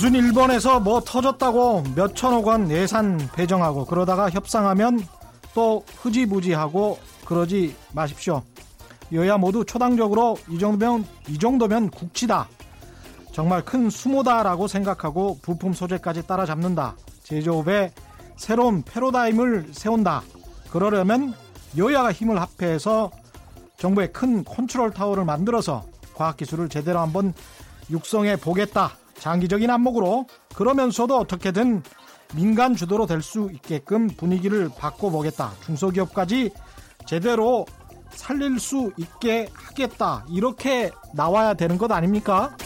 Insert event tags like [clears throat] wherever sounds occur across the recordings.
무슨 일본에서 뭐 터졌다고 몇 천억 원 예산 배정하고 그러다가 협상하면 또 흐지부지하고 그러지 마십시오. 여야 모두 초당적으로 이 정도면 이 정도면 국치다. 정말 큰 수모다라고 생각하고 부품 소재까지 따라잡는다. 제조업에 새로운 패러다임을 세운다. 그러려면 여야가 힘을 합해서 정부의 큰 컨트롤 타워를 만들어서 과학기술을 제대로 한번 육성해 보겠다. 장기적인 안목으로 그러면서도 어떻게든 민간 주도로 될 수 있게끔 분위기를 바꿔보겠다. 중소기업까지 제대로 살릴 수 있게 하겠다. 이렇게 나와야 되는 것 아닙니까?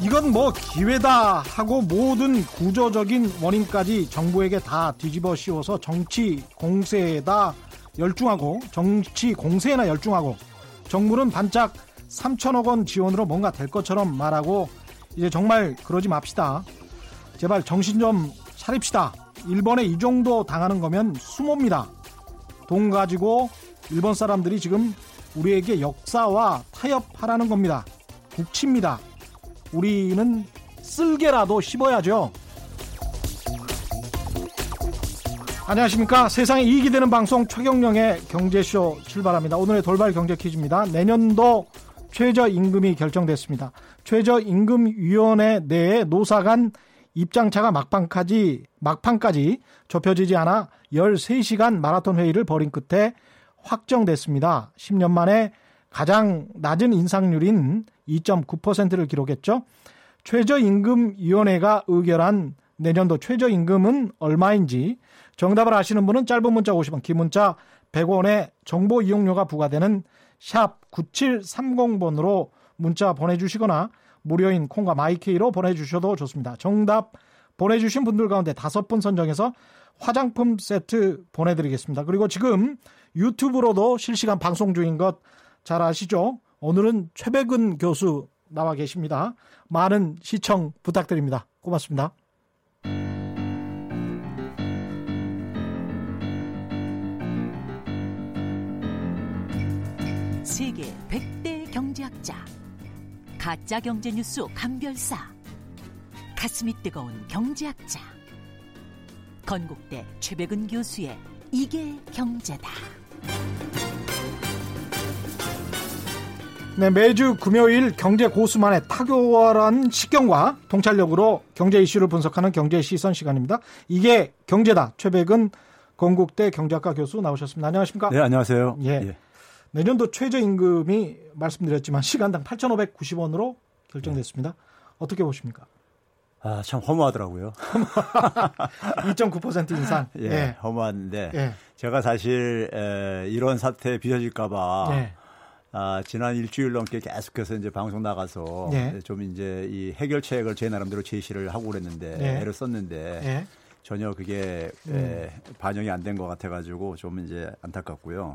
이건 뭐 기회다 하고 모든 구조적인 원인까지 정부에게 다 뒤집어 씌워서 정치 공세에다 열중하고 정치 공세에나 열중하고 정부는 반짝 3천억 원 지원으로 뭔가 될 것처럼 말하고 이제 정말 그러지 맙시다. 제발 정신 좀 차립시다. 일본에 이 정도 당하는 거면 수모입니다. 돈 가지고 일본 사람들이 지금 우리에게 역사와 타협하라는 겁니다. 국치입니다. 우리는 쓸개라도 씹어야죠. 안녕하십니까. 세상에 이익이 되는 방송 최경령의 경제쇼 출발합니다. 오늘의 돌발 경제 퀴즈입니다. 내년도 최저임금이 결정됐습니다. 최저임금위원회 내에 노사 간 입장차가 막판까지, 막판까지 좁혀지지 않아 13시간 마라톤 회의를 벌인 끝에 확정됐습니다. 10년 만에 가장 낮은 인상률인 2.9%를 기록했죠. 최저임금위원회가 의결한 내년도 최저임금은 얼마인지 정답을 아시는 분은 짧은 문자 50원, 긴 문자 100원의 정보 이용료가 부과되는 샵 9730번으로 문자 보내주시거나 무료인 콩과 마이케이로 보내주셔도 좋습니다. 정답 보내주신 분들 가운데 다섯 분 선정해서 화장품 세트 보내드리겠습니다. 그리고 지금 유튜브로도 실시간 방송 중인 것 잘 아시죠? 오늘은 최백은 교수 나와 계십니다. 많은 시청 부탁드립니다. 고맙습니다. 세계 100대 경제학자 가짜 경제 뉴스 감별사 가슴이 뜨거운 경제학자 건국대 최백은 교수의 이게 경제다. 네, 매주 금요일 경제 고수만의 탁월한 식경과 통찰력으로 경제 이슈를 분석하는 경제 시선 시간입니다. 이게 경제다. 최백은 건국대 경제학과 교수 나오셨습니다. 안녕하십니까? 네, 안녕하세요. 예. 예. 내년도 최저임금이 말씀드렸지만 시간당 8,590원으로 결정됐습니다. 네. 어떻게 보십니까? 아, 참 허무하더라고요. [laughs] 2.9% 인상. [laughs] 예, 예. 허무한데 예. 제가 사실 에, 이런 사태에 빚어질까봐 예. 아, 지난 일주일 넘게 계속해서 이제 방송 나가서 예. 좀 이제 이 해결책을 제 나름대로 제시를 하고 그랬는데 예. 애를 썼는데 예. 전혀 그게 음. 에, 반영이 안 된 것 같아가지고 좀 이제 안타깝고요.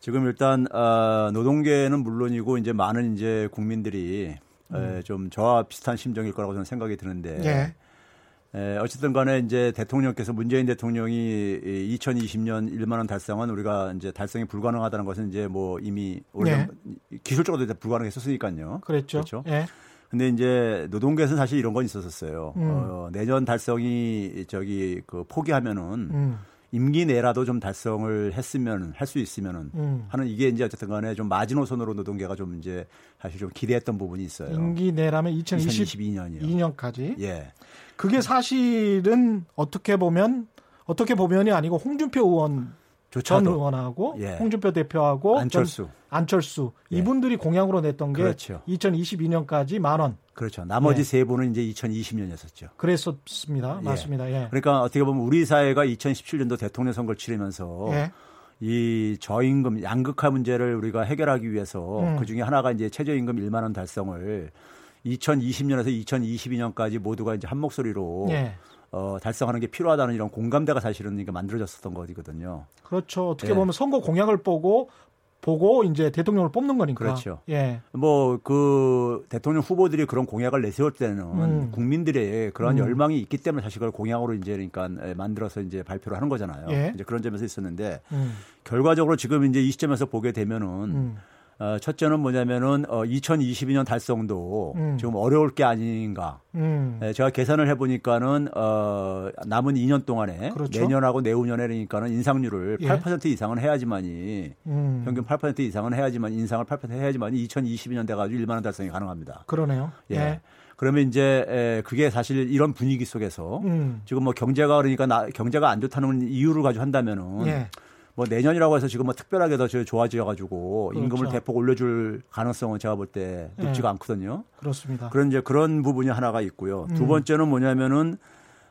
지금 일단 어, 노동계는 물론이고 이제 많은 이제 국민들이 음. 에, 좀 저와 비슷한 심정일 거라고 저는 생각이 드는데 예. 에, 어쨌든 간에 이제 대통령께서 문재인 대통령이 2020년 1만 원 달성은 우리가 이제 달성이 불가능하다는 것은 이제 뭐 이미 원래 예. 기술적으로도 불가능했었으니까요. 그랬죠. 그렇죠. 예. 근데 이제 노동계에서는 사실 이런 건 있었었어요. 음. 어, 내년 달성이 저기 그 포기하면은 음. 임기 내라도 좀 달성을 했으면 할 수 있으면은 음. 하는 이게 이제 어쨌든 간에 좀 마지노선으로 노동계가 좀 이제 사실 좀 기대했던 부분이 있어요. 임기 내라면 2022년이요. 2년까지. 예. 그게 사실은 어떻게 보면 어떻게 보면이 아니고 홍준표 의원 조차도. 전 의원하고 예. 홍준표 대표하고 안철수 안철수 예. 이분들이 공약으로 냈던 게 그렇죠. 2022년까지 만 원. 그렇죠. 나머지 예. 세 분은 이제 2020년이었었죠. 그랬었습니다. 예. 맞습니다. 예. 그러니까 어떻게 보면 우리 사회가 2017년도 대통령 선거를 치르면서 예. 이 저임금 양극화 문제를 우리가 해결하기 위해서 음. 그 중에 하나가 이제 최저임금 1만 원 달성을 2020년에서 2022년까지 모두가 이제 한 목소리로 예. 어, 달성하는 게 필요하다는 이런 공감대가 사실은 이게 만들어졌었던 거거든요. 그렇죠. 어떻게 예. 보면 선거 공약을 보고 보고 이제 대통령을 뽑는 거니까. 그렇죠. 예. 뭐 그 대통령 후보들이 그런 공약을 내세울 때는 음. 국민들의 그런 음. 열망이 있기 때문에 사실 그걸 공약으로 이제 그러니까 만들어서 이제 발표를 하는 거잖아요. 예. 이제 그런 점에서 있었는데 음. 결과적으로 지금 이제 이 시점에서 보게 되면은 음. 어, 첫째는 뭐냐면은 어, 2022년 달성도 음. 지금 어려울 게 아닌가. 음. 네, 제가 계산을 해보니까는 어, 남은 2년 동안에 그렇죠. 내년하고 내후년에니까는 인상률을 예. 8% 이상은 해야지만이 음. 평균 8% 이상은 해야지만 인상을 8% 해야지만이 2022년 돼가지고 1만 원 달성이 가능합니다. 그러네요. 예. 예. 그러면 이제 에, 그게 사실 이런 분위기 속에서 음. 지금 뭐 경제가 그러니까 나, 경제가 안 좋다는 이유를 가지고 한다면은. 예. 뭐 내년이라고 해서 지금 뭐 특별하게 더 좋아져 가지고 그렇죠. 임금을 대폭 올려줄 가능성은 제가 볼 때 높지가 네. 않거든요. 그렇습니다. 그런 이제 그런 부분이 하나가 있고요. 음. 두 번째는 뭐냐면은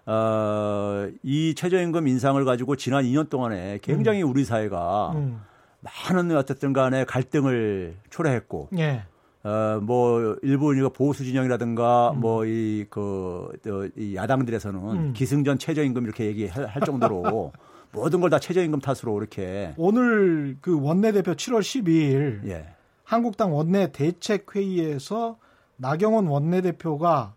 어, 이 최저임금 인상을 가지고 지난 2년 동안에 굉장히 음. 우리 사회가 음. 많은 어쨌든 간에 갈등을 초래했고 예. 어, 뭐, 일부 우리가 보수 진영이라든가 음. 뭐, 이, 그, 이 야당들에서는 음. 기승전 최저임금 이렇게 얘기할 정도로 [laughs] 모든 걸 다 최저임금 탓으로 이렇게 오늘 그 원내대표 7월 12일 예. 한국당 원내 대책 회의에서 나경원 원내대표가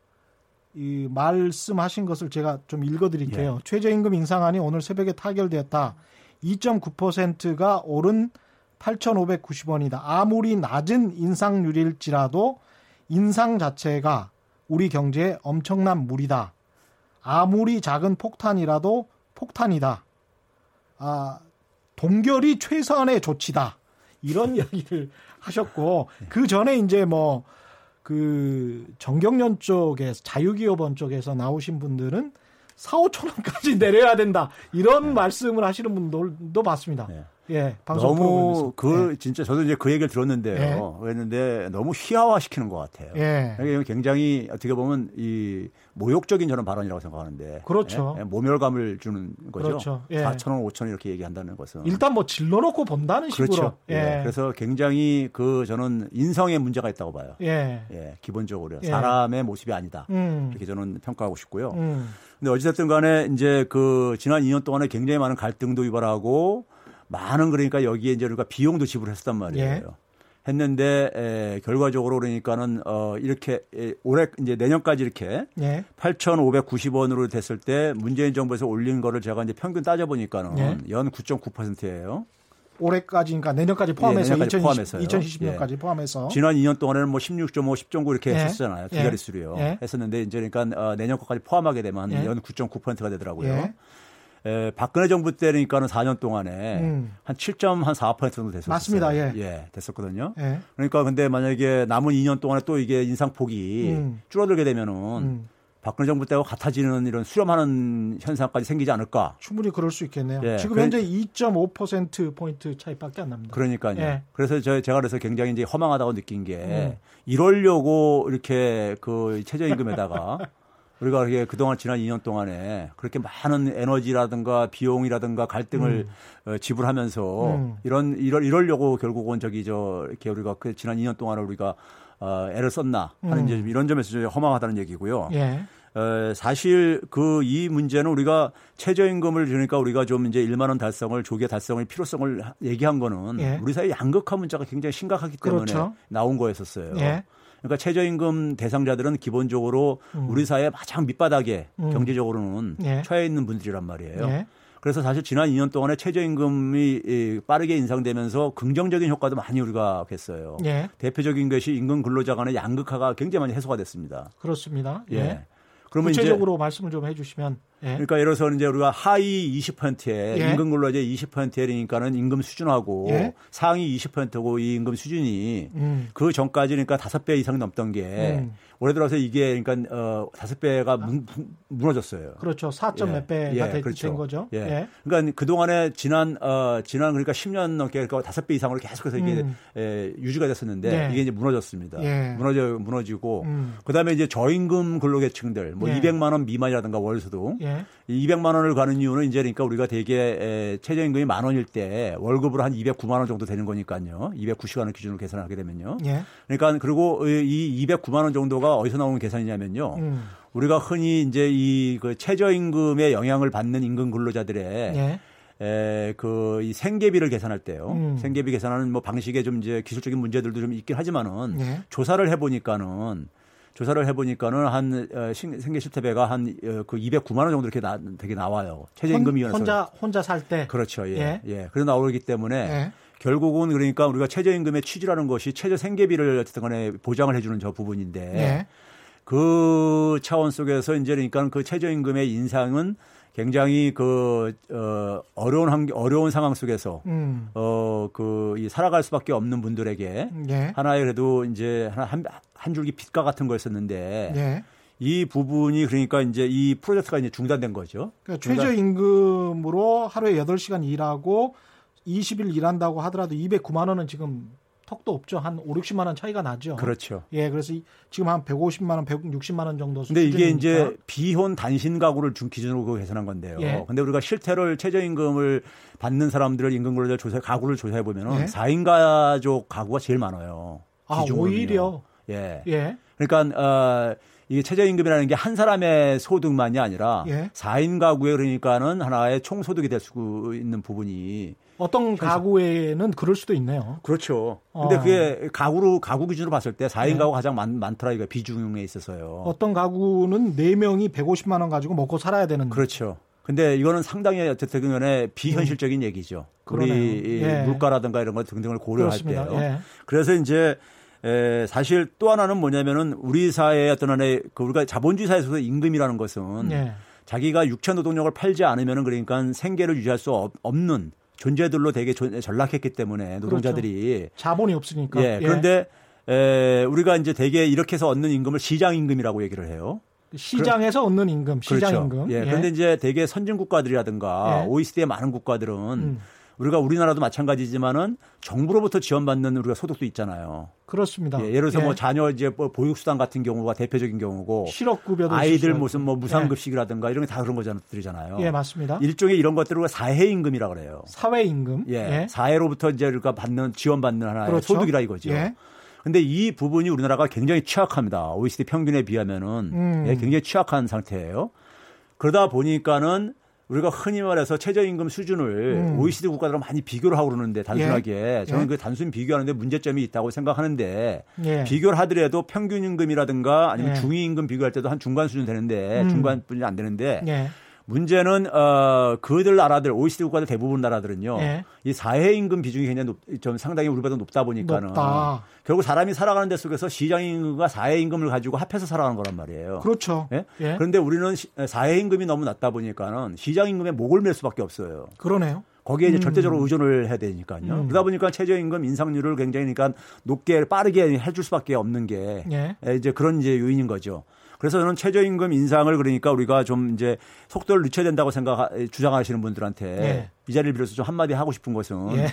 이 말씀하신 것을 제가 좀 읽어드릴게요. 예. 최저임금 인상안이 오늘 새벽에 타결되었다. 2.9%가 오른 8,590원이다. 아무리 낮은 인상률일지라도 인상 자체가 우리 경제에 엄청난 무리다. 아무리 작은 폭탄이라도 폭탄이다. 아, 동결이 최선의 조치다. 이런 [laughs] 이야기를 하셨고 그 전에 이제 뭐 그 정경련 쪽에서 자유기업원 쪽에서 나오신 분들은 4, 5천 원까지 [laughs] 내려야 된다. 이런 네. 말씀을 하시는 분들도 봤습니다. 네. 예, 너무 그 예. 진짜 저도 이제 그 얘기를 들었는데요. 예. 그랬는데 너무 희화화 시키는 것 같아요. 예. 이게 굉장히 어떻게 보면 이 모욕적인 저는 발언이라고 생각하는데. 그렇죠. 예? 모멸감을 주는 거죠. 그렇죠. 예. 4천 원, 5천 원 이렇게 얘기한다는 것은 일단 뭐 질러놓고 본다는 식으로. 그렇죠. 예. 예. 그래서 굉장히 그 저는 인성에 문제가 있다고 봐요. 예. 예. 기본적으로 예. 사람의 모습이 아니다. 음. 이렇게 저는 평가하고 싶고요. 음. 근데 어찌됐든 간에 이제 그 지난 2년 동안에 굉장히 많은 갈등도 유발하고 많은 그러니까 여기에 이제 우리가 비용도 지불했었단 말이에요. 예. 했는데 에, 결과적으로 그러니까는 어 이렇게 에, 올해 이제 내년까지 이렇게 예. 8,590원으로 됐을 때 문재인 정부에서 올린 거를 제가 이제 평균 따져 보니까는 예. 연 9.9%예요. 올해까지 그러니까 내년까지 포함해서 예, 내년까지 2020, 포함해서요. 2020 년까지 예. 포함해서 지난 2년 동안에는 뭐 16.5, 10.9 이렇게 예. 했었잖아요. 기다리수로요. 예. 했었는데 이제 그러니까 어, 내년 거까지 포함하게 되면 예. 연 9.9%가 되더라고요. 예. 에, 박근혜 정부 때니까는 4년 동안에 음. 한 7.4% 정도 됐었어요. 맞습니다. 예. 예 됐었거든요. 예. 그러니까 근데 만약에 남은 2년 동안에 또 이게 인상폭이 음. 줄어들게 되면은 음. 박근혜 정부 때와 같아지는 이런 수렴하는 현상까지 생기지 않을까? 충분히 그럴 수 있겠네요. 예. 지금 현재 2.5% 포인트 차이밖에 안 납니다. 그러니까요. 예. 그래서 저 제가 그래서 굉장히 이제 허망하다고 느낀 게 음. 이러려고 이렇게 그 최저임금에다가 [laughs] 우리가 이렇게 그동안 지난 2년 동안에 그렇게 많은 에너지라든가 비용이라든가 갈등을 음. 어, 지불하면서 음. 이런 이럴 이러려고 결국은 저기 저 이렇게 우리가 그 지난 2년 동안을 우리가 어, 애를 썼나 하는 음. 이제 이런 점에서 좀 허망하다는 얘기고요. 예. 어, 사실 그 이 문제는 우리가 최저임금을 주니까 우리가 좀 이제 1만 원 달성을 조기에 달성의 필요성을 얘기한 거는 예. 우리 사회 양극화 문제가 굉장히 심각하기 때문에 그렇죠. 나온 거였었어요. 예. 그러니까 최저임금 대상자들은 기본적으로 음. 우리 사회 가장 밑바닥에 음. 경제적으로는 예. 처해 있는 분들이란 말이에요. 예. 그래서 사실 지난 2년 동안에 최저임금이 빠르게 인상되면서 긍정적인 효과도 많이 우리가 뵀어요. 예. 대표적인 것이 임금 근로자 간의 양극화가 굉장히 많이 해소가 됐습니다. 그렇습니다. 예. 예. 그러면 구체적으로 말씀을 좀 해주시면. 예. 그러니까 예를 들어서 이제 우리가 하위 20%에 예. 임금 근로자 20%니까는 임금 수준하고 예. 상위 20%고 이 임금 수준이 음. 그 전까지 그러니까 다섯 배 이상 넘던 게 음. 올해 들어서 이게 그러니까 어 다섯 배가 무, 무너졌어요. 그렇죠. 4점 예. 몇 배가 예. 된, 그렇죠. 된 거죠. 예. 예. 그러니까 그 동안에 지난 어 지난 그러니까 10년 넘게 그러니까 다섯 배 이상으로 계속해서 이게 음. 예, 유지가 됐었는데 네. 이게 이제 무너졌습니다. 예. 무너져 무너지고 음. 그다음에 이제 저임금 근로계층들 뭐 예. 200만 원 미만이라든가 월수도 예. 200만 원을 가는 이유는 이제 그러니까 우리가 대개 최저임금이 만 원일 때 월급으로 한 209만 원 정도 되는 거니까요. 290원을 기준으로 계산하게 되면요. 예. 그러니까 그리고 이 209만 원 정도가 어디서 나오는 계산이냐면요. 음. 우리가 흔히 이제 이 그 최저임금에 영향을 받는 임금 근로자들의 예. 에, 그, 이 생계비를 계산할 때요. 음. 생계비 계산하는 뭐 방식에 좀 이제 기술적인 문제들도 좀 있긴 하지만은 예. 조사를 해 보니까는 조사를 해보니까는 한 어, 생계 실태 배가 한 그 209만 원 정도 이렇게 나, 되게 나와요. 최저임금위원회에서 혼자 혼자 살 때. 그렇죠. 예. 예. 예. 그래서 나오기 때문에 예. 결국은 그러니까 우리가 최저임금의 취지라는 것이 최저 생계비를 어쨌든 간에 보장을 해주는 저 부분인데 네. 그 차원 속에서 이제 그러니까 그 최저임금의 인상은 굉장히 그, 어, 어려운 환 어려운 상황 속에서, 음. 어, 그, 이 살아갈 수밖에 없는 분들에게 예. 하나의 그래도 이제 한, 한 줄기 빛과 같은 거였었는데 예. 이 부분이 그러니까 이제 이 프로젝트가 이제 중단된 거죠. 그러니까 최저임금으로 하루에 8시간 일하고 20일 일한다고 하더라도 209만 원은 지금 턱도 없죠. 한 5, 60만 원 차이가 나죠. 그렇죠. 예, 그래서 지금 한 150만 원, 160만 원 정도 수준인데 이게 이제 비혼 단신 가구를 준 기준으로 계산한 건데요. 예. 근데 우리가 실태를 최저임금을 받는 사람들을 임금 근로자 조사 가구를 조사해 보면은 예. 4인 가족 가구가 제일 많아요. 아, 오히려 예. 예. 그러니까 어 이게 최저임금이라는 게 한 사람의 소득만이 아니라 예. 4인 가구에 그러니까는 하나의 총소득이 될 수 있는 부분이 어떤 가구에는 그럴 수도 있네요. 그렇죠. 근데 어. 그게 가구로 가구 기준으로 봤을 때 4인 네. 가구 가장 많, 많더라 이거 비중에 있어서요. 어떤 가구는 4명이 150만 원 가지고 먹고 살아야 되는 그렇죠. 근데 이거는 상당히 어쨌든 간에 비현실적인 음. 얘기죠. 그러네요. 우리 예. 물가라든가 이런 것 등등을 고려할 그렇습니다. 때요. 예. 그래서 이제 에, 사실 또 하나는 뭐냐면은 우리 사회의 어떤 하나의 그 우리가 자본주의 사회에서 임금이라는 것은 예. 자기가 육체 노동력을 팔지 않으면은 그러니까 생계를 유지할 수 없 는 존재들로 되게 전락했기 때문에 노동자들이 그렇죠. 자본이 없으니까. 예. 예. 그런데 에, 우리가 이제 대개 이렇게 해서 얻는 임금을 시장 임금이라고 얘기를 해요. 시장에서 그럼, 얻는 임금, 시장 그렇죠. 임금. 예. 예. 그런데 이제 대개 선진 국가들이라든가 예. OECD의 많은 국가들은 음. 우리가 우리나라도 마찬가지지만은 정부로부터 지원받는 우리가 소득도 있잖아요. 그렇습니다. 예, 예를 들어서 뭐 예. 뭐 자녀 이제 뭐 보육수당 같은 경우가 대표적인 경우고 실업급여도 아이들 무슨 뭐 무상급식이라든가 예. 이런 게 다 그런 거잖아요. 예, 맞습니다. 일종의 이런 것들을 우리가 사회임금이라고 그래요. 사회임금. 예, 예. 사회로부터 이제 우리가 받는 지원받는 하나의 그렇죠. 소득이라 이거죠. 예. 근데 이 부분이 우리나라가 굉장히 취약합니다. OECD 평균에 비하면은 음. 예, 굉장히 취약한 상태예요. 그러다 보니까는 우리가 흔히 말해서 최저임금 수준을 음. OECD 국가들랑 많이 비교를 하고 그러는데 단순하게 예. 저는 예. 그 단순 비교하는데 문제점이 있다고 생각하는데 예. 비교를 하더라도 평균 임금이라든가 아니면 예. 중위 임금 비교할 때도 한 중간 수준 되는데 음. 중간 뿐이 안 되는데 예. 문제는 어 그들 나라들 OECD 국가들 대부분 나라들은요. 예. 이 사회 임금 비중이 굉장히 높, 좀 상당히 우리보다 높다 보니까는 높다. 결국 사람이 살아가는 데 속에서 시장 임금과 사회 임금을 가지고 합해서 살아가는 거란 말이에요. 그렇죠. 예? 예. 그런데 우리는 사회 임금이 너무 낮다 보니까는 시장 임금에 목을 맬 수밖에 없어요. 그러네요. 거기에 이제 음. 절대적으로 의존을 해야 되니까요. 음. 그러다 보니까 최저임금 인상률을 굉장히 그러니까 높게 빠르게 해줄 수밖에 없는 게 예. 이제 그런 이제 요인인 거죠. 그래서 저는 최저임금 인상을 그러니까 우리가 좀 이제 속도를 늦춰야 된다고 생각 주장하시는 분들한테 예. 이 자리를 빌어서 좀 한마디 하고 싶은 것은 예.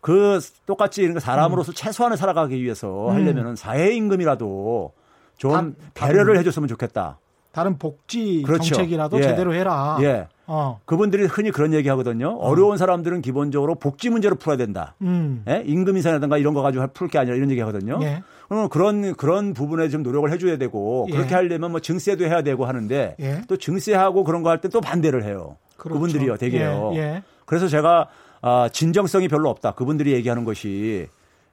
그 똑같이 이런 사람으로서 음. 최소한을 살아가기 위해서 음. 하려면은 사회 임금이라도 좀 다, 배려를 해줬으면 좋겠다. 다른 복지 그렇죠. 정책이라도 예. 제대로 해라. 예. 어. 그분들이 흔히 그런 얘기 하거든요. 어. 려운 사람들은 기본적으로 복지 문제로 풀어야 된다. 음. 예? 임금 인상이라든가 이런 거 가지고 풀 게 아니라 이런 얘기 하거든요. 예. 그러면 그런 그런 부분에 좀 노력을 해줘야 되고 예. 그렇게 하려면 뭐 증세도 해야 되고 하는데 예. 또 증세하고 그런 거 할 때 또 반대를 해요. 그렇죠. 그분들이요, 되게요. 예. 예. 그래서 제가 아, 진정성이 별로 없다. 그분들이 얘기하는 것이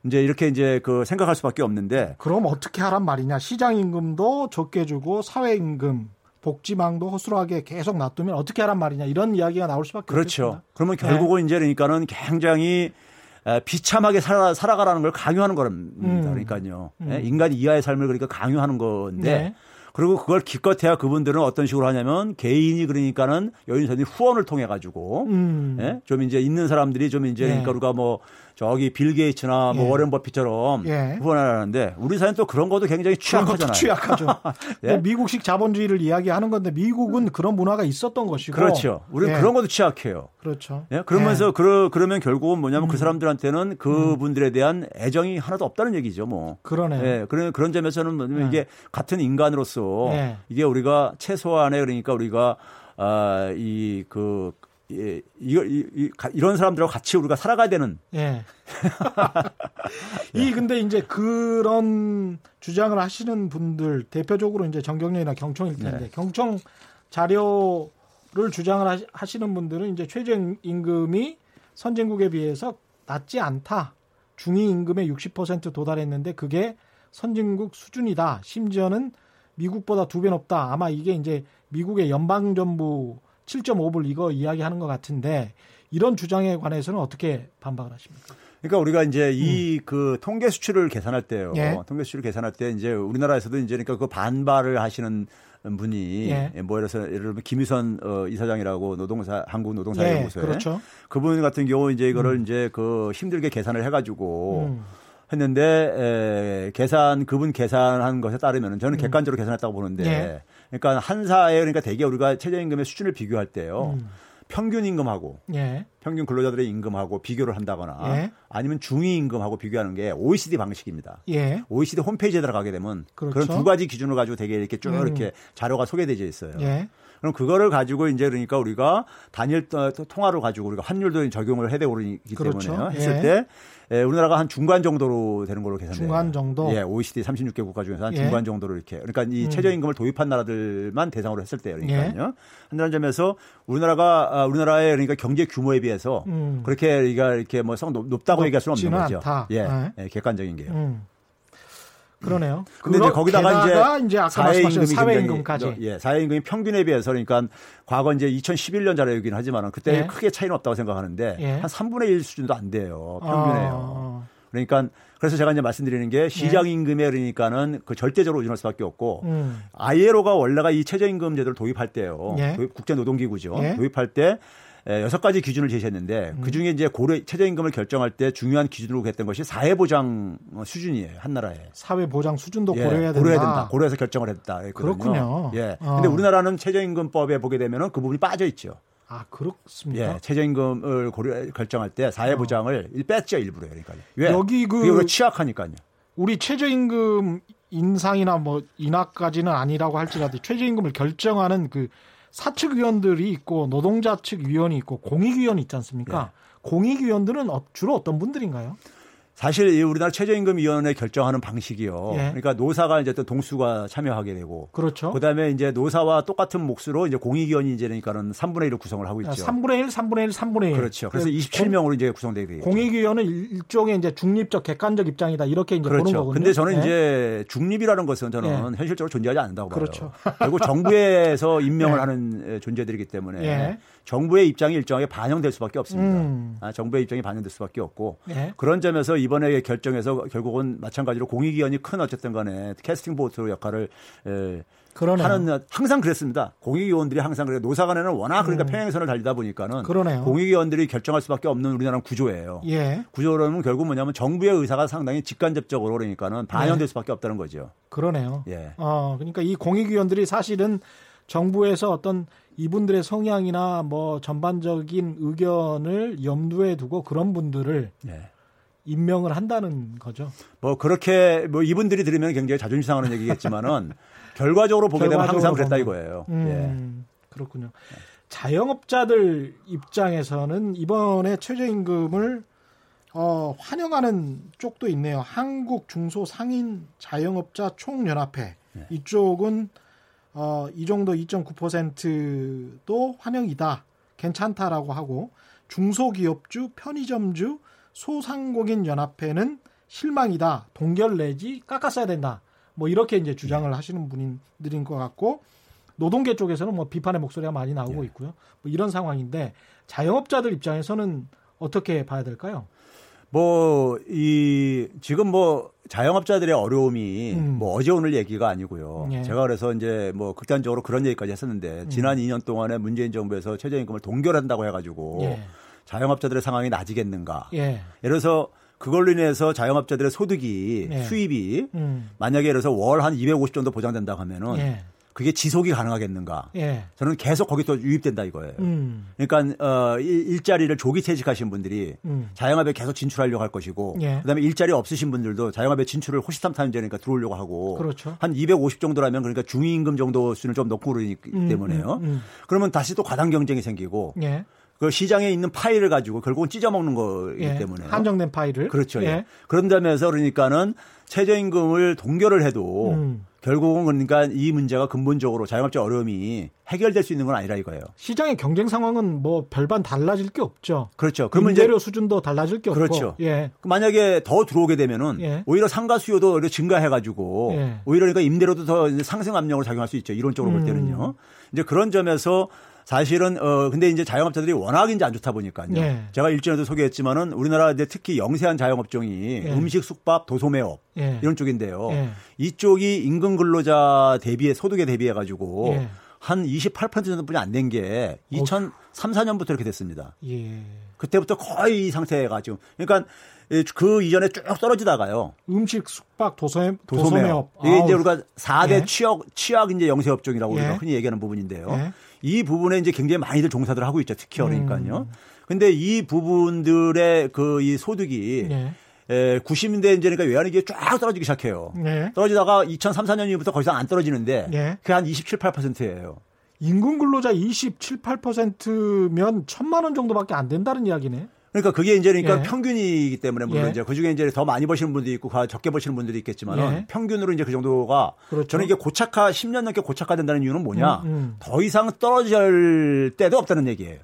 이제 이렇게 이제 그 생각할 수밖에 없는데 그럼 어떻게 하란 말이냐? 시장 임금도 적게 주고 사회 임금 복지망도 허술하게 계속 놔두면 어떻게 하란 말이냐 이런 이야기가 나올 수밖에 그렇죠. 없겠습니다. 그러면 결국은 네. 이제 그러니까는 굉장히 비참하게 살아, 살아가라는 걸 강요하는 겁니다. 음. 그러니까요. 음. 예, 인간 이하의 삶을 그러니까 강요하는 건데 네. 그리고 그걸 기껏해야 그분들은 어떤 식으로 하냐면 개인이 그러니까는 여인선이 후원을 통해 가지고 음. 예? 좀 이제 있는 사람들이 좀 이제 네. 그러니까 우리가 뭐 저기 빌 게이츠나 뭐 예. 워렌 버핏처럼 예. 후원하는데 우리 사회는 또 그런 것도 굉장히 취약하잖아요. 취약하죠. [laughs] 예? 미국식 자본주의를 이야기하는 건데 미국은 그런 문화가 있었던 것이고 그렇죠. 우리는 예. 그런 것도 취약해요. 그렇죠. 예? 그러면서 예. 그러, 그러면 결국은 뭐냐면 그 음. 그 사람들한테는 그분들에 대한 애정이 하나도 없다는 얘기죠. 뭐. 그러네. 예. 그런 그런 점에서는 뭐냐면 예. 이게 같은 인간으로서 이게 우리가 최소한의 그러니까 우리가 아, 이, 그, 예, 이거, 이, 이, 이런 사람들하고 같이 우리가 살아가야 되는. 예. [laughs] 이, 근데 이제 그런 주장을 하시는 분들, 대표적으로 이제 정경련이나 경청일 텐데, 네. 경청 자료를 주장을 하시는 분들은 이제 최저 임금이 선진국에 비해서 낮지 않다. 중위 임금의 60% 도달했는데 그게 선진국 수준이다. 심지어는 미국보다 두 배 높다. 아마 이게 이제 미국의 연방 정부 7.5불 이거 이야기하는 것 같은데 이런 주장에 관해서는 어떻게 반박을 하십니까? 그러니까 우리가 이제 이그 음. 통계 수치를 계산할 때요. 예. 통계 수치를 계산할 때 이제 우리나라에서도 이제 그러니까 그 반발을 하시는 분이 예. 뭐 예를 들어서 예를 들면 김희선 어, 이사장이라고 노동사 한국 노동사연구소에 예, 그렇죠. 그분 같은 경우 이제 이거를 음. 이제 그 힘들게 계산을 해가지고 음. 했는데 에, 계산 그분 계산한 것에 따르면 저는 음. 객관적으로 계산했다고 보는데 예. 그러니까 한 사회 그러니까 대개 우리가 최저임금의 수준을 비교할 때요. 음. 평균 임금하고 예. 평균 근로자들의 임금하고 비교를 한다거나 예. 아니면 중위 임금하고 비교하는 게 OECD 방식입니다. 예. OECD 홈페이지에 들어가게 되면 그렇죠. 그런 두 가지 기준을 가지고 되게 이렇게 쭉 음. 이렇게 자료가 소개되어 있어요. 예. 그럼 그거를 가지고 이제 그러니까 우리가 단일 통화를 가지고 우리가 환율도 적용을 해야 되고 그러기 그렇죠. 때문에 했을 예. 때 예, 우리나라가 한 중간 정도로 되는 걸로 계산돼요. 중간 정도. 예, OECD 36개 국가 중에서 한 예. 중간 정도로 이렇게. 그러니까 이 음. 최저임금을 도입한 나라들만 대상으로 했을 때요. 그러니까요. 예. 한다는 점에서 우리나라가 아, 우리나라의 그러니까 경제 규모에 비해서 음. 그렇게 우리가 이렇게 뭐 성 높다고 얘기할 수는 없는 거죠. 않다. 예, 네. 예, 객관적인 게요. 음. 그러네요. 근데 이제 거기다가 이제, 이제 아까 사회임금이 사회임금까지 예, 사회임금이 평균에 비해서 그러니까 과거 이제 2011년 자료이긴 하지만은 그때 예. 크게 차이는 없다고 생각하는데 예. 한 3분의 1 수준도 안 돼요. 평균에요. 아. 그러니까 그래서 제가 이제 말씀드리는 게 시장 예. 임금에 그러니까는 그 절대적으로 의존할 수밖에 없고 음. ILO가 원래가 이 최저임금 제도를 도입할 때요. 예. 국제 노동기구죠. 예. 도입할 때 예, 여섯 가지 기준을 제시했는데 음. 그 중에 이제 고려 최저임금을 결정할 때 중요한 기준으로 했던 것이 사회보장 수준이에요 한 나라에. 사회보장 수준도 예, 고려해야 된다. 고려해야 된다. 고려해서 결정을 했다. 그렇군요. 예. 어. 근데 우리나라는 최저임금법에 보게 되면은 그 부분이 빠져 있죠. 아 그렇습니까? 예, 최저임금을 고려 결정할 때 사회보장을 어. 뺐죠 일부러 그러니까. 왜? 여기 그 취약하니까요. 우리 최저임금 인상이나 뭐 인하까지는 아니라고 할지라도 최저임금을 결정하는 그 사측 위원들이 있고 노동자 측 위원이 있고 공익 위원이 있지 않습니까? 네. 공익 위원들은 어, 주로 어떤 분들인가요? 사실 우리나라 최저임금위원회 결정하는 방식이요. 예. 그러니까 노사가 이제 또 동수가 참여하게 되고. 그렇죠. 그다음에 이제 노사와 똑같은 몫으로 이제 공익위원이 이제 그러니까는 3분의 1을 구성을 하고 있죠. 3분의 1, 3분의 1, 3분의 1. 그렇죠. 그래서 27명으로 이제 구성되게 되죠. 공익위원은 일종의 이제 중립적 객관적 입장이다 이렇게 이제 그렇죠. 보는 거거든요. 근데 저는 예. 이제 중립이라는 것은 저는 예. 현실적으로 존재하지 않는다고 봐요. 그렇죠. 그리고 정부에서 [laughs] 임명을 예. 하는 존재들이기 때문에 예. 정부의 입장이 일정하게 반영될 수밖에 없습니다. 음. 아, 정부의 입장이 반영될 수밖에 없고 네. 그런 점에서 이번에 결정해서 결국은 마찬가지로 공익위원이 큰 어쨌든 간에 캐스팅 보트 역할을 에, 그러네요. 하는 항상 그랬습니다. 공익위원들이 항상 그래 노사간에는 워낙 그러니까 음. 평행선을 달리다 보니까는 그러네요. 공익위원들이 결정할 수밖에 없는 우리나라 구조예요. 예. 구조로는 결국 뭐냐면 정부의 의사가 상당히 직간접적으로 그러니까는 반영될 네. 수밖에 없다는 거죠. 그러네요. 예. 어, 그러니까 이 공익위원들이 사실은 정부에서 어떤 이분들의 성향이나 뭐 전반적인 의견을 염두에 두고 그런 분들을 네. 임명을 한다는 거죠. 뭐 그렇게 뭐 이분들이 들으면 굉장히 자존심 상하는 얘기겠지만은 [laughs] 결과적으로 보게 되면 항상 그랬다 이거예요. 음, 예. 그렇군요. 자영업자들 입장에서는 이번에 최저임금을 어, 환영하는 쪽도 있네요. 한국 중소 상인 자영업자 총연합회 네. 이쪽은 어, 이 정도 2.9%도 환영이다. 괜찮다라고 하고 중소기업주, 편의점주, 소상공인 연합회는 실망이다. 동결 내지 깎았어야 된다. 뭐 이렇게 이제 주장을 하시는 분들인 것 같고 노동계 쪽에서는 뭐 비판의 목소리가 많이 나오고 예. 있고요. 뭐 이런 상황인데 자영업자들 입장에서는 어떻게 봐야 될까요? 뭐, 이, 지금 뭐, 자영업자들의 어려움이 음. 뭐 어제 오늘 얘기가 아니고요. 예. 제가 그래서 이제 뭐 극단적으로 그런 얘기까지 했었는데 음. 지난 2년 동안에 문재인 정부에서 최저임금을 동결한다고 해가지고 예. 자영업자들의 상황이 나아지겠는가. 예. 예를 들어서 그걸로 인해서 자영업자들의 소득이 예. 수입이 음. 만약에 예를 들어서 월 한 250 정도 보장된다고 하면은 예. 그게 지속이 가능하겠는가? 예. 저는 계속 거기 또 유입된다 이거예요. 음. 그러니까 어 일 자리를 조기 퇴직하신 분들이 음. 자영업에 계속 진출하려고 할 것이고 예. 그다음에 일자리 없으신 분들도 자영업에 진출을 호시탐탐이니까 들어오려고 하고 그렇죠. 한 250 정도라면 그러니까 중위임금 정도 수준을 좀 넣고 그러기 음, 때문에요. 음, 음. 그러면 다시 또 과당 경쟁이 생기고 예. 그 시장에 있는 파일을 가지고 결국은 찢어먹는 거기 예. 때문에 한정된 파일을 그렇죠. 예. 그런다면서 그러니까는 최저임금을 동결을 해도 음. 결국은 그러니까 이 문제가 근본적으로 자영업자 어려움이 해결될 수 있는 건 아니라 이거예요. 시장의 경쟁 상황은 뭐 별반 달라질 게 없죠. 그렇죠. 그러면 임대료 수준도 달라질 게 그렇죠. 없고. 예. 만약에 더 들어오게 되면은 예. 오히려 상가 수요도 증가해가지고 예. 오히려 그러니까 임대료도 더 상승 압력을 작용할 수 있죠. 이론적으로 볼 음. 때는요. 이제 그런 점에서 사실은 어 근데 이제 자영업자들이 워낙 이제 안 좋다 보니까요. 예. 제가 일전에도 소개했지만은 우리나라 이제 특히 영세한 자영업종이 예. 음식, 숙박, 도소매업 예. 이런 쪽인데요. 예. 이쪽이 임금 근로자 대비해 소득에 대비해 가지고 예. 한28% 정도뿐이 안 된 게 2003, 4년부터 이렇게 됐습니다. 예. 그때부터 거의 이 상태가 지금 그러니까 그 이전에 쭉 떨어지다가요. 음식, 숙박, 도소매, 도소매업. 이게 이제 우리가 4대 예. 취약, 취약 이제 영세업종이라고 우리가 흔히 얘기하는 부분인데요. 이 부분에 이제 굉장히 많이들 종사들 하고 있죠. 특히 그러니까요. 음. 근데 이 부분들의 그 이 소득이 네. 에, 90년대 이제니까 외환이 쫙 떨어지기 시작해요. 네. 떨어지다가 2003, 4년 이후부터 거의 안 떨어지는데 네. 그게 한 27, 8%예요. 임금 근로자 27, 8%면 천만 원 정도밖에 안 된다는 이야기네. 그러니까 그게 이제 그러니까 예. 평균이기 때문에 물론 예. 이제 그 중에 이제 더 많이 버시는 분들이 있고 적게 버시는 분들이 있겠지만 예. 평균으로 이제 그 정도가 그렇죠. 저는 이게 고착화 10년 넘게 고착화된다는 이유는 뭐냐? 음, 음. 더 이상 떨어질 때도 없다는 얘기예요.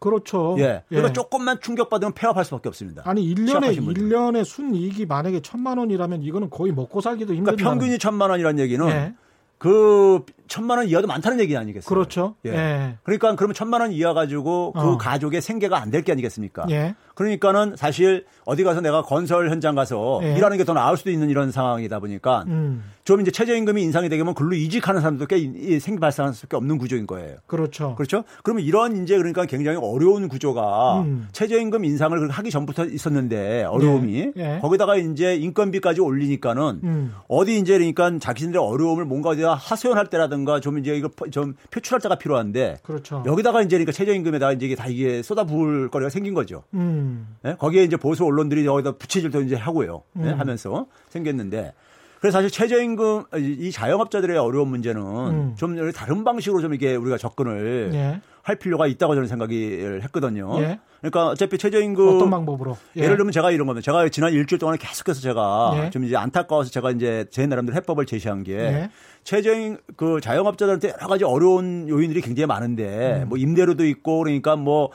그렇죠. 예. 그러니까 예. 조금만 충격받으면 폐업할 수밖에 없습니다. 아니 1년에 1년에 순이익이 만약에 천만 원이라면 이거는 거의 먹고 살기도 힘든 그러니까 평균이 천만 원이라는 얘기는 예. 그 천만 원 이하도 많다는 얘기 아니겠어요? 그렇죠. 예. 예. 그러니까 그러면 천만 원 이하 가지고 그 어. 가족의 생계가 안 될 게 아니겠습니까? 예. 그러니까는 사실 어디 가서 내가 건설 현장 가서 예. 일하는 게 더 나을 수도 있는 이런 상황이다 보니까 음. 좀 이제 최저임금이 인상이 되면 글로 이직하는 사람도 꽤 생기 발생할 수밖에 없는 구조인 거예요. 그렇죠. 그렇죠. 그러면 이런 이제 그러니까 굉장히 어려운 구조가 음. 최저임금 인상을 하기 전부터 있었는데 어려움이 예. 예. 거기다가 이제 인건비까지 올리니까는 음. 어디 이제 그러니까 자기들의 어려움을 뭔가 어디다 하소연할 때라든가 좀 이제 이거 좀 표출할 때가 필요한데 그렇죠. 여기다가 이제 그러니까 최저임금에다가 이제 이게 다 이게 쏟아부을 거리가 생긴 거죠. 음. 네? 거기에 이제 보수 언론들이 여기다 부채질도 이제 하고요. 네? 하면서 생겼는데 그래서 사실 최저임금 이 자영업자들의 어려운 문제는 음. 좀 다른 방식으로 좀 이게 우리가 접근을 예. 할 필요가 있다고 저는 생각이 했거든요. 예. 그러니까 어차피 최저임금 어떤 방법으로 예. 를 들면 제가 이런 겁니다. 제가 지난 일주일 동안 계속해서 제가 예. 좀 이제 안타까워서 제가 이제 제 나름대로 해법을 제시한 게 예. 최저임 그 자영업자들한테 여러 가지 어려운 요인들이 굉장히 많은데 음. 뭐 임대료도 있고 그러니까 뭐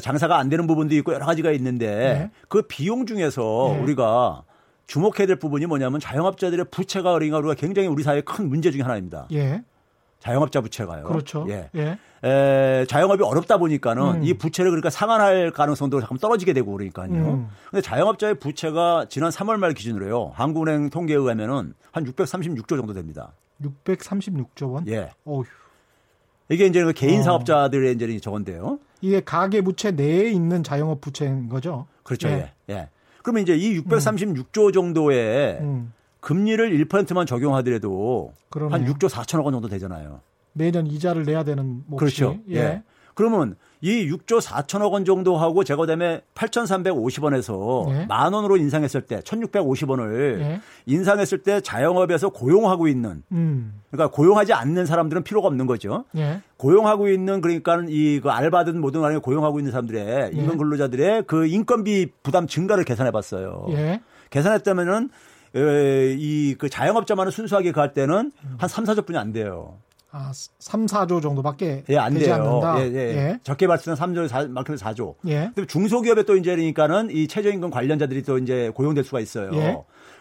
장사가 안 되는 부분도 있고 여러 가지가 있는데 예. 그 비용 중에서 예. 우리가 주목해야 될 부분이 뭐냐면 자영업자들의 부채가 어린가 우리가 굉장히 우리 사회의 큰 문제 중에 하나입니다. 예. 자영업자 부채가요. 그렇죠. 예. 예. 에, 자영업이 어렵다 보니까는 음. 이 부채를 그러니까 상환할 가능성도 잠깐 떨어지게 되고 그러니까요. 음. 근데 자영업자의 부채가 지난 3월 말 기준으로요. 한국은행 통계에 의하면은 한 636조 정도 됩니다. 636조 원? 예. 어휴. 이게 이제 그 개인 어. 사업자들의 이제 저건데요. 이게 가계 부채 내에 있는 자영업 부채인 거죠. 그렇죠. 예. 예. 예. 그러면 이제 이 636조 음. 정도의 음. 금리를 1%만 적용하더라도 그러네요. 한 6조 4천억 원 정도 되잖아요. 매년 이자를 내야 되는 몫이. 그렇죠. 예. 예. 그러면 이 6조 4천억 원 정도 하고 제가 그다음에 8,350원에서 예. 만 원으로 인상했을 때 1,650원을 예. 인상했을 때 자영업에서 고용하고 있는 음. 그러니까 고용하지 않는 사람들은 필요가 없는 거죠. 예. 고용하고 있는 그러니까 이그 알바든 뭐든 간에 고용하고 있는 사람들의 예. 임금 근로자들의 그 인건비 부담 증가를 계산해 봤어요. 예. 계산했다면은 이 그 자영업자만을 순수하게 그할 때는 한 3, 4조뿐이 안 돼요. 아, 3, 4조 정도밖에 예, 안 되지 돼요. 않는다. 예, 예. 예. 적게 봤을 때는 3조, 4, 많게는 4조. 예. 근데 중소기업에 또 이제 그러니까는 이 최저임금 관련자들이 또 이제 고용될 수가 있어요. 예.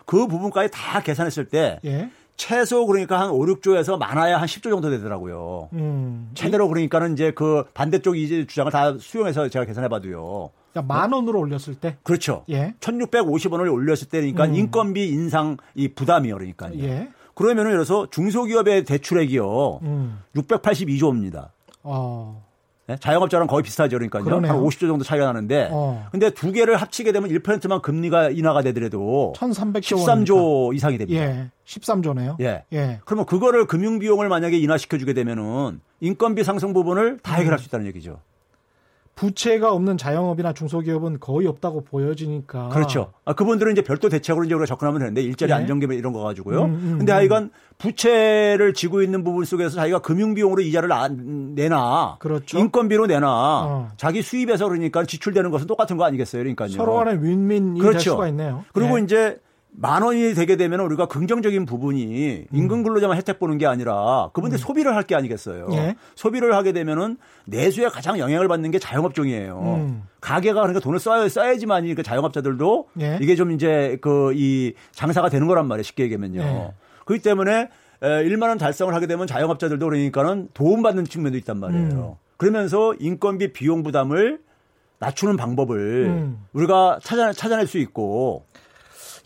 그 부분까지 다 계산했을 때 예. 최소 그러니까 한 5, 6조에서 많아야 한 10조 정도 되더라고요. 음. 최대로 그러니까는 이제 그 반대쪽 이제 주장을 다 수용해서 제가 계산해 봐도요. 그러니까 만 원으로 올렸을 때? 그렇죠. 예. 1,650원을 올렸을 때니까 음. 인건비 인상 이 부담이요. 그러니까요. 예. 그러면은 예를 들어서 중소기업의 대출액이요. 음. 682조입니다. 어. 네? 자영업자랑 거의 비슷하죠. 그러니까요. 그러네요. 한 50조 정도 차이가 나는데. 어. 근데 두 개를 합치게 되면 1%만 금리가 인하가 되더라도 1,300조 13조 원이니까. 이상이 됩니다. 예. 13조네요. 예. 예. 그러면 그거를 금융 비용을 만약에 인하시켜 주게 되면은 인건비 상승 부분을 다 해결할 수 있다는 얘기죠. 부채가 없는 자영업이나 중소기업은 거의 없다고 보여지니까. 그렇죠. 아, 그분들은 이제 별도 대책으로 이제 우리가 접근하면 되는데 일자리 네. 안정기업 이런 거 가지고요. 음, 음, 근데 하여간 부채를 지고 있는 부분 속에서 자기가 금융비용으로 이자를 안 내나. 그렇죠. 인건비로 내나. 어. 자기 수입에서 그러니까 지출되는 것은 똑같은 거 아니겠어요. 그러니까요. 서로 간에 윈윈이 그렇죠. 될 수가 있네요. 그리고 네. 이제 만 원이 되게 되면 우리가 긍정적인 부분이 임금 근로자만 혜택 보는 게 아니라 그분들 음. 소비를 할 게 아니겠어요. 예? 소비를 하게 되면은 내수에 가장 영향을 받는 게 자영업종이에요. 음. 가게가 그러니까 돈을 써야 써야지만 그 자영업자들도 예? 이게 좀 이제 그 이 장사가 되는 거란 말이에요. 쉽게 얘기하면요. 예. 그렇기 때문에 1만 원 달성을 하게 되면 자영업자들도 그러니까는 도움받는 측면도 있단 말이에요. 음. 그러면서 인건비 비용 부담을 낮추는 방법을 음. 우리가 찾아, 찾아낼 수 있고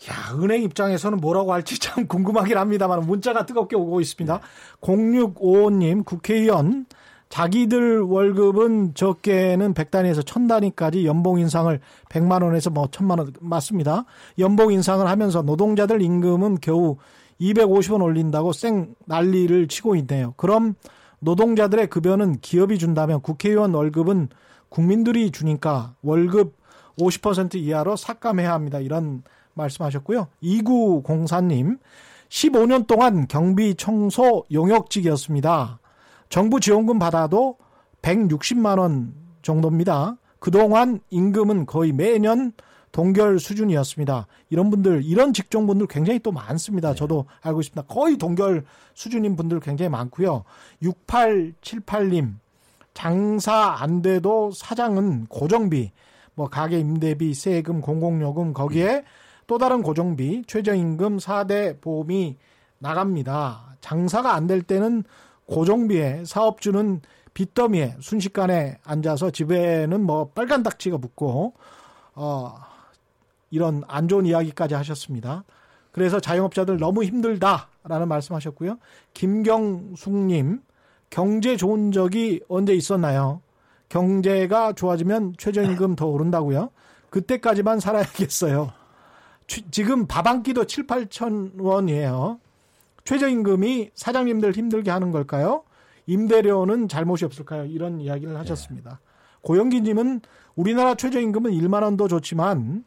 야, 은행 입장에서는 뭐라고 할지 참 궁금하긴 합니다만 문자가 뜨겁게 오고 있습니다. 0655님 국회의원 자기들 월급은 적게는 100단위에서 1000단위까지 연봉 인상을 100만 원에서 뭐 1000만 원 맞습니다. 연봉 인상을 하면서 노동자들 임금은 겨우 250원 올린다고 쌩 난리를 치고 있네요. 그럼 노동자들의 급여는 기업이 준다면 국회의원 월급은 국민들이 주니까 월급 50% 이하로 삭감해야 합니다. 이런 말씀하셨고요. 2904님, 15년 동안 경비 청소 용역직이었습니다. 정부 지원금 받아도 160만 원 정도입니다. 그동안 임금은 거의 매년 동결 수준이었습니다. 이런 분들, 이런 직종 분들 굉장히 또 많습니다. 네. 저도 알고 있습니다. 거의 동결 수준인 분들 굉장히 많고요. 6878님, 장사 안 돼도 사장은 고정비, 뭐 가게 임대비, 세금, 공공요금 거기에 또 다른 고정비, 최저임금, 4대 보험이 나갑니다. 장사가 안 될 때는 고정비에 사업주는 빚더미에 순식간에 앉아서 집에는 뭐 빨간 닥치가 붙고 어 이런 안 좋은 이야기까지 하셨습니다. 그래서 자영업자들 너무 힘들다라는 말씀하셨고요. 김경숙님 경제 좋은 적이 언제 있었나요? 경제가 좋아지면 최저임금 더 오른다고요? 그때까지만 살아야겠어요. 지금 밥 한 끼도 7, 8천 원이에요. 최저임금이 사장님들 힘들게 하는 걸까요? 임대료는 잘못이 없을까요? 이런 이야기를 하셨습니다. 네. 고영기님은 우리나라 최저임금은 1만 원도 좋지만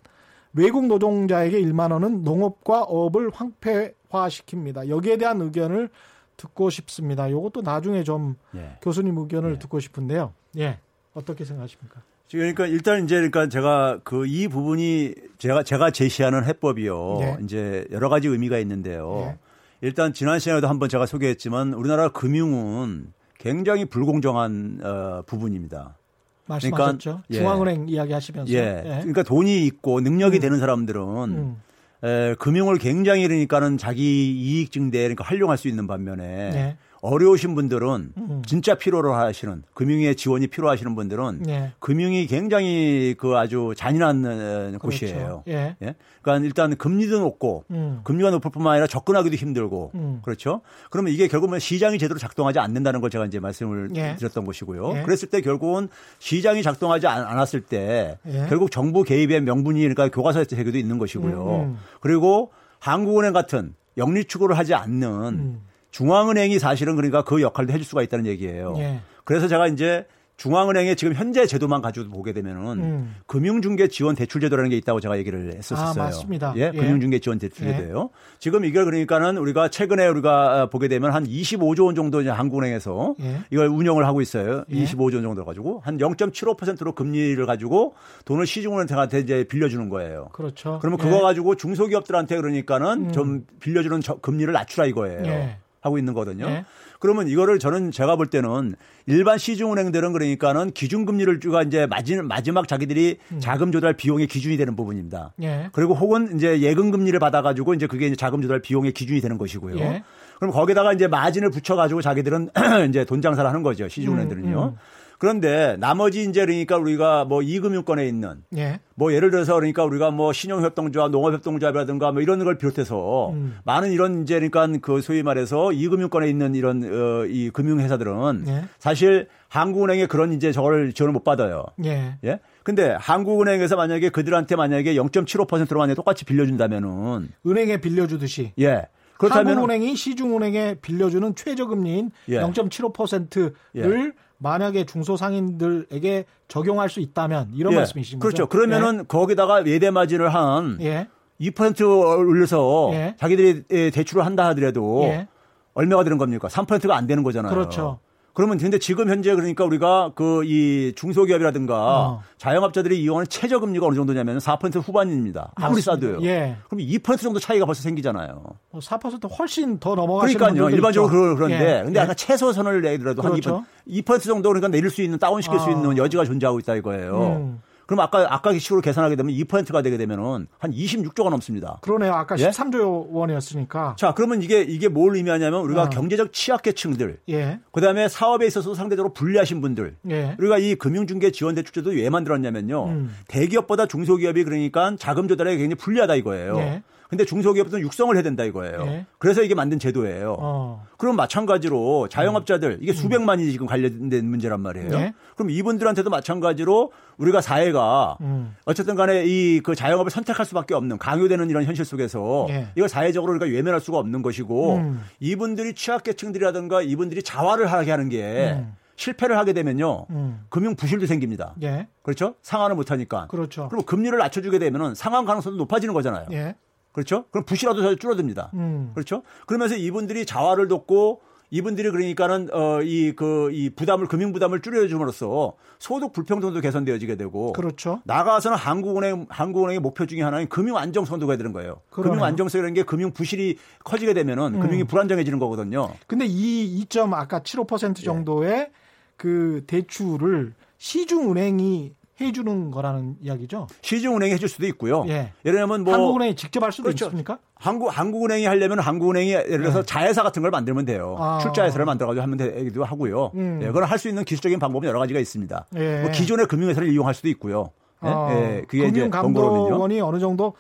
외국 노동자에게 1만 원은 농업과 어업을 황폐화시킵니다. 여기에 대한 의견을 듣고 싶습니다. 이것도 나중에 좀 예. 교수님 의견을 예. 듣고 싶은데요. 예. 어떻게 생각하십니까? 그러니까 일단 이제 그러니까 제가 그 이 부분이 제가 제가 제시하는 해법이요. 예. 이제 여러 가지 의미가 있는데요. 예. 일단 지난 시간에도 한번 제가 소개했지만 우리나라 금융은 굉장히 불공정한 어, 부분입니다. 말씀하셨죠. 그러니까, 예. 중앙은행 예. 이야기하시면서. 예. 예. 그러니까 돈이 있고 능력이 음. 되는 사람들은 음. 에, 금융을 굉장히 그러니까는 자기 이익 증대 그러니까 활용할 수 있는 반면에 네. 어려우신 분들은 음. 진짜 필요로 하시는 금융의 지원이 필요하시는 분들은 네. 금융이 굉장히 그 아주 잔인한 그렇죠. 곳이에요. 예. 예. 그러니까 일단 금리도 높고 음. 금리가 높을 뿐만 아니라 접근하기도 힘들고 음. 그렇죠. 그러면 이게 결국은 시장이 제대로 작동하지 않는다는 걸 제가 이제 말씀을 예. 드렸던 것이고요. 예. 그랬을 때 결국은 시장이 작동하지 않았을 때 예. 결국 정부 개입의 명분이 그러니까 교과서에 제기도 있는 것이고요. 음, 음. 그리고 한국은행 같은 영리 추구를 하지 않는 음. 중앙은행이 사실은 그러니까 그 역할도 해줄 수가 있다는 얘기예요. 예. 그래서 제가 이제 중앙은행의 지금 현재 제도만 가지고 보게 되면은 음. 금융중개 지원 대출 제도라는 게 있다고 제가 얘기를 했었어요. 아, 맞습니다. 예, 예. 금융중개 지원 대출 예. 제도예요. 지금 이걸 그러니까는 우리가 최근에 우리가 보게 되면 한 25조 원 정도 이제 한국은행에서 예. 이걸 운영을 하고 있어요. 25조 예. 원 정도 가지고 한 0.75%로 금리를 가지고 돈을 시중은행한테 이제 빌려주는 거예요. 그렇죠. 그러면 그거 예. 가지고 중소기업들한테 그러니까는 음. 좀 빌려주는 금리를 낮추라 이거예요. 하고 있는 거거든요. 네. 그러면 이거를 저는 제가 볼 때는 일반 시중은행들은 그러니까는 기준금리를 주가 이제 마지막 자기들이 음. 자금 조달 비용의 기준이 되는 부분입니다. 예. 그리고 혹은 이제 예금 금리를 받아가지고 이제 그게 이제 자금 조달 비용의 기준이 되는 것이고요. 예. 그럼 거기다가 이제 마진을 붙여가지고 자기들은 [clears throat] 이제 돈 장사를 하는 거죠 시중은행들은요. 음, 음. 그런데 나머지 이제 그러니까 우리가 뭐 이금융권에 있는 예. 뭐 예를 들어서 그러니까 우리가 뭐 신용협동조합, 농업협동조합이라든가 뭐 이런 걸 비롯해서 음. 많은 이런 이제 그러니까 그 소위 말해서 이금융권에 있는 이런 어, 이 금융회사들은 예. 사실 한국은행에 그런 이제 저걸 지원을 못 받아요. 예. 예? 근데 한국은행에서 만약에 그들한테 만약에 0.75%로 만약에 똑같이 빌려준다면은 은행에 빌려주듯이 예. 그렇다면 한국은행이 시중은행에 빌려주는 최저금리인 예. 0.75%를 예. 만약에 중소상인들에게 적용할 수 있다면 이런 예, 말씀이신 거죠? 그렇죠. 그러면은 예. 거기다가 예대 마진을 한 예. 2% 올려서 예. 자기들이 대출을 한다 하더라도 예. 얼마가 되는 겁니까? 3%가 안 되는 거잖아요. 그렇죠. 그러면 근데 지금 현재 그러니까 우리가 그 이 중소기업이라든가 어. 자영업자들이 이용하는 최저 금리가 어느 정도냐면 4% 후반입니다. 아무리 싸도요. 예. 그럼 2% 정도 차이가 벌써 생기잖아요. 4%뭐 훨씬 더 넘어가시는 그러니까요. 일반적으로 있죠. 그런데 예. 근데 예. 아까 최소선을 내더라도 그렇죠. 한 2%, 2% 정도 그러니까 내릴 수 있는 다운 시킬 어. 수 있는 여지가 존재하고 있다 이거예요. 음. 그럼 아까 아까 식으로 계산하게 되면 2%가 되게 되면은 한 26조가 넘습니다. 그러네요. 아까 예? 13조 원이었으니까. 자, 그러면 이게 이게 뭘 의미하냐면 우리가 어. 경제적 취약계층들, 예. 그다음에 사업에 있어서 상대적으로 불리하신 분들, 예. 우리가 이 금융중개 지원 대출제도 왜 만들었냐면요. 음. 대기업보다 중소기업이 그러니까 자금 조달에 굉장히 불리하다 이거예요. 예. 근데 중소기업은 육성을 해야 된다 이거예요. 예. 그래서 이게 만든 제도예요. 어. 그럼 마찬가지로 자영업자들 이게 음. 수백만이 지금 관련된 문제란 말이에요. 예. 그럼 이분들한테도 마찬가지로 우리가 사회가 음. 어쨌든 간에 이 그 자영업을 선택할 수밖에 없는 강요되는 이런 현실 속에서 예. 이걸 사회적으로 우리가 외면할 수가 없는 것이고 음. 이분들이 취약계층들이라든가 이분들이 자활을 하게 하는 게 음. 실패를 하게 되면요. 음. 금융 부실도 생깁니다. 예. 그렇죠? 상환을 못 하니까. 그렇죠. 그리고 금리를 낮춰주게 되면은 상환 가능성도 높아지는 거잖아요. 예. 그렇죠? 그럼 부실화도 줄어듭니다. 음. 그렇죠? 그러면서 이분들이 자활을 돕고 이분들이 그러니까는 어이 그이 그, 이 부담을 금융 부담을 줄여줌으로써 소득 불평등도 개선되어지게 되고 그렇죠. 나가서는 한국은행 한국은행의 목표 중에 하나는 금융 안정성도 가야 되는 거예요. 그러네요. 금융 안정성이라는 게 금융 부실이 커지게 되면은 음. 금융이 불안정해지는 거거든요. 근데 이 2점 아까 75% 정도의 예. 그 대출을 시중은행이 해주는 거라는 이야기죠. 시중은행이 해줄 수도 있고요. 예. 예를 들면 뭐 한국은행이 직접 할 수도 그렇죠. 있습니까? 한국 한국은행이 하려면 한국은행이 예를 들어서 예. 자회사 같은 걸 만들면 돼요. 아. 출자회사를 만들어가지고 하면 되기도 하고요. 음. 예, 그걸 할 수 있는 기술적인 방법은 여러 가지가 있습니다. 예. 뭐 기존의 금융회사를 이용할 수도 있고요. 예, 아. 예, 그게 금융감독원이 어느 정도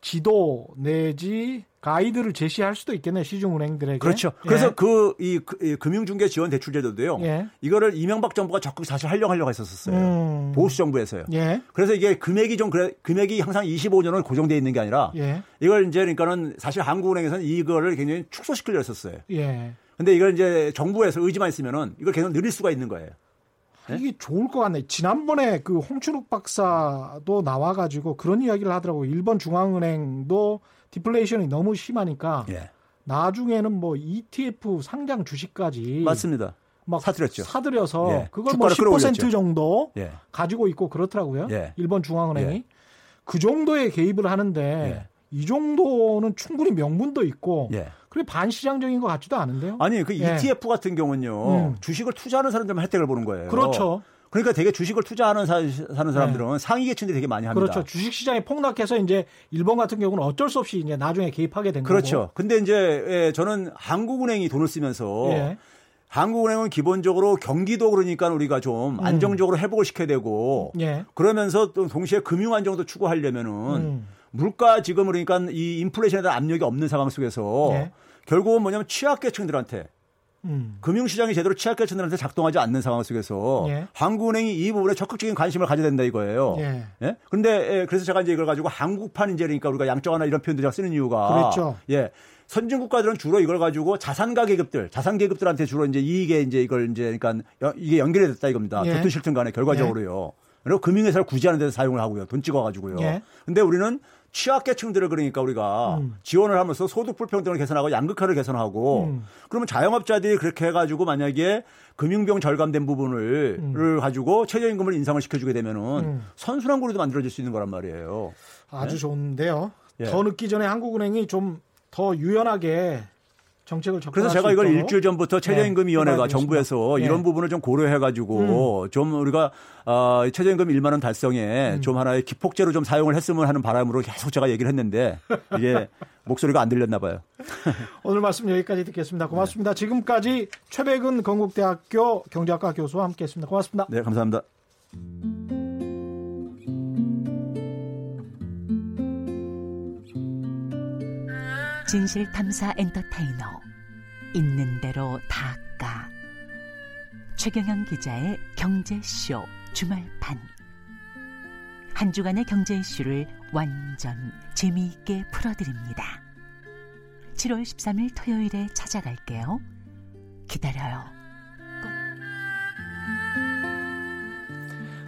지도 내지 가이드를 제시할 수도 있겠네요 시중은행들에게. 그렇죠. 그래서 예. 그이 그, 금융중개 지원 대출제도도요. 예. 이거를 이명박 정부가 적극 사실 하려고 하려고 했었어요. 음. 보수 정부에서요. 예. 그래서 이게 금액이 좀 그래 금액이 항상 25년을 고정돼 있는 게 아니라 예. 이걸 이제 그러니까는 사실 한국은행에서는 이거를 굉장히 축소시키려 했었어요. 예. 근데 이걸 이제 정부에서 의지만 있으면은 이걸 계속 늘릴 수가 있는 거예요. 네? 이게 좋을 것 같네. 지난번에 그 홍춘욱 박사도 나와가지고 그런 이야기를 하더라고. 일본 중앙은행도 디플레이션이 너무 심하니까 예. 나중에는 뭐 ETF 상장 주식까지 맞습니다. 막 사들였죠. 사들여서 예. 그걸 뭐10% 끌어올렸죠. 정도 예. 가지고 있고 그렇더라고요. 예. 일본 중앙은행이 예. 그 정도의 개입을 하는데 예. 이 정도는 충분히 명분도 있고 예. 그게 반시장적인 것 같지도 않은데요. 아니 그 ETF 같은 경우는요 음. 주식을 투자하는 사람들만 혜택을 보는 거예요. 그렇죠. 그러니까 되게 주식을 투자하는 사, 사는 사람들은 네. 상위 계층들이 되게 많이 합니다. 그렇죠. 주식 시장이 폭락해서 이제 일본 같은 경우는 어쩔 수 없이 이제 나중에 개입하게 된 그렇죠. 거고. 그렇죠. 근데 이제 예, 저는 한국은행이 돈을 쓰면서 예. 한국은행은 기본적으로 경기도 그러니까 우리가 좀 음. 안정적으로 회복을 시켜야 되고 예. 그러면서 또 동시에 금융 안정도 추구하려면은 음. 물가 지금 그러니까 이 인플레이션에 대한 압력이 없는 상황 속에서 예. 결국은 뭐냐면 취약계층들한테 음. 금융시장이 제대로 취약계 층들한테 작동하지 않는 상황 속에서 예. 한국은행이 이 부분에 적극적인 관심을 가져야 된다 이거예요. 예. 예? 그런데 예, 그래서 제가 이제 이걸 가지고 한국판 이제 그러니까 우리가 양적 하나 이런 표현들 제가 쓰는 이유가 그렇죠. 예. 선진 국가들은 주로 이걸 가지고 자산가 계급들, 자산 계급들한테 주로 이제 이익에 이제 이걸 이제 그러니까 이게 연결이 됐다 이겁니다. 예. 좋든 싫든 간에 결과적으로요. 예. 그리고 금융회사를 구제하는 데서 사용을 하고요. 돈 찍어 가지고요. 예. 근데 우리는 취약계층들을 그러니까 우리가 음. 지원을 하면서 소득 불평등을 개선하고 양극화를 개선하고 음. 그러면 자영업자들이 그렇게 해가지고 만약에 금융비용 절감된 부분을 음. 가지고 최저임금을 인상을 시켜주게 되면은 음. 선순환 구리도 만들어질 수 있는 거란 말이에요. 아주 네? 좋은데요. 예. 더 늦기 전에 한국은행이 좀 더 유연하게 정책을 그래서 제가 이걸 일주일 전부터 최저임금위원회가 네, 정부에서 네. 이런 부분을 좀 고려해가지고 음. 좀 우리가 어, 최저임금 1만 원 달성에 음. 좀 하나의 기폭제로 좀 사용을 했으면 하는 바람으로 계속 제가 얘기를 했는데 이게 [laughs] 목소리가 안 들렸나 봐요. [laughs] 오늘 말씀 여기까지 듣겠습니다. 고맙습니다. 네. 지금까지 최백은 건국대학교 경제학과 교수와 함께했습니다. 고맙습니다. 네, 감사합니다. 진실 탐사 엔터테이너 있는 대로 닦아 최경영 기자의 경제쇼 주말판 한 주간의 경제 이슈를 완전 재미있게 풀어드립니다. 7월 13일 토요일에 찾아갈게요. 기다려요.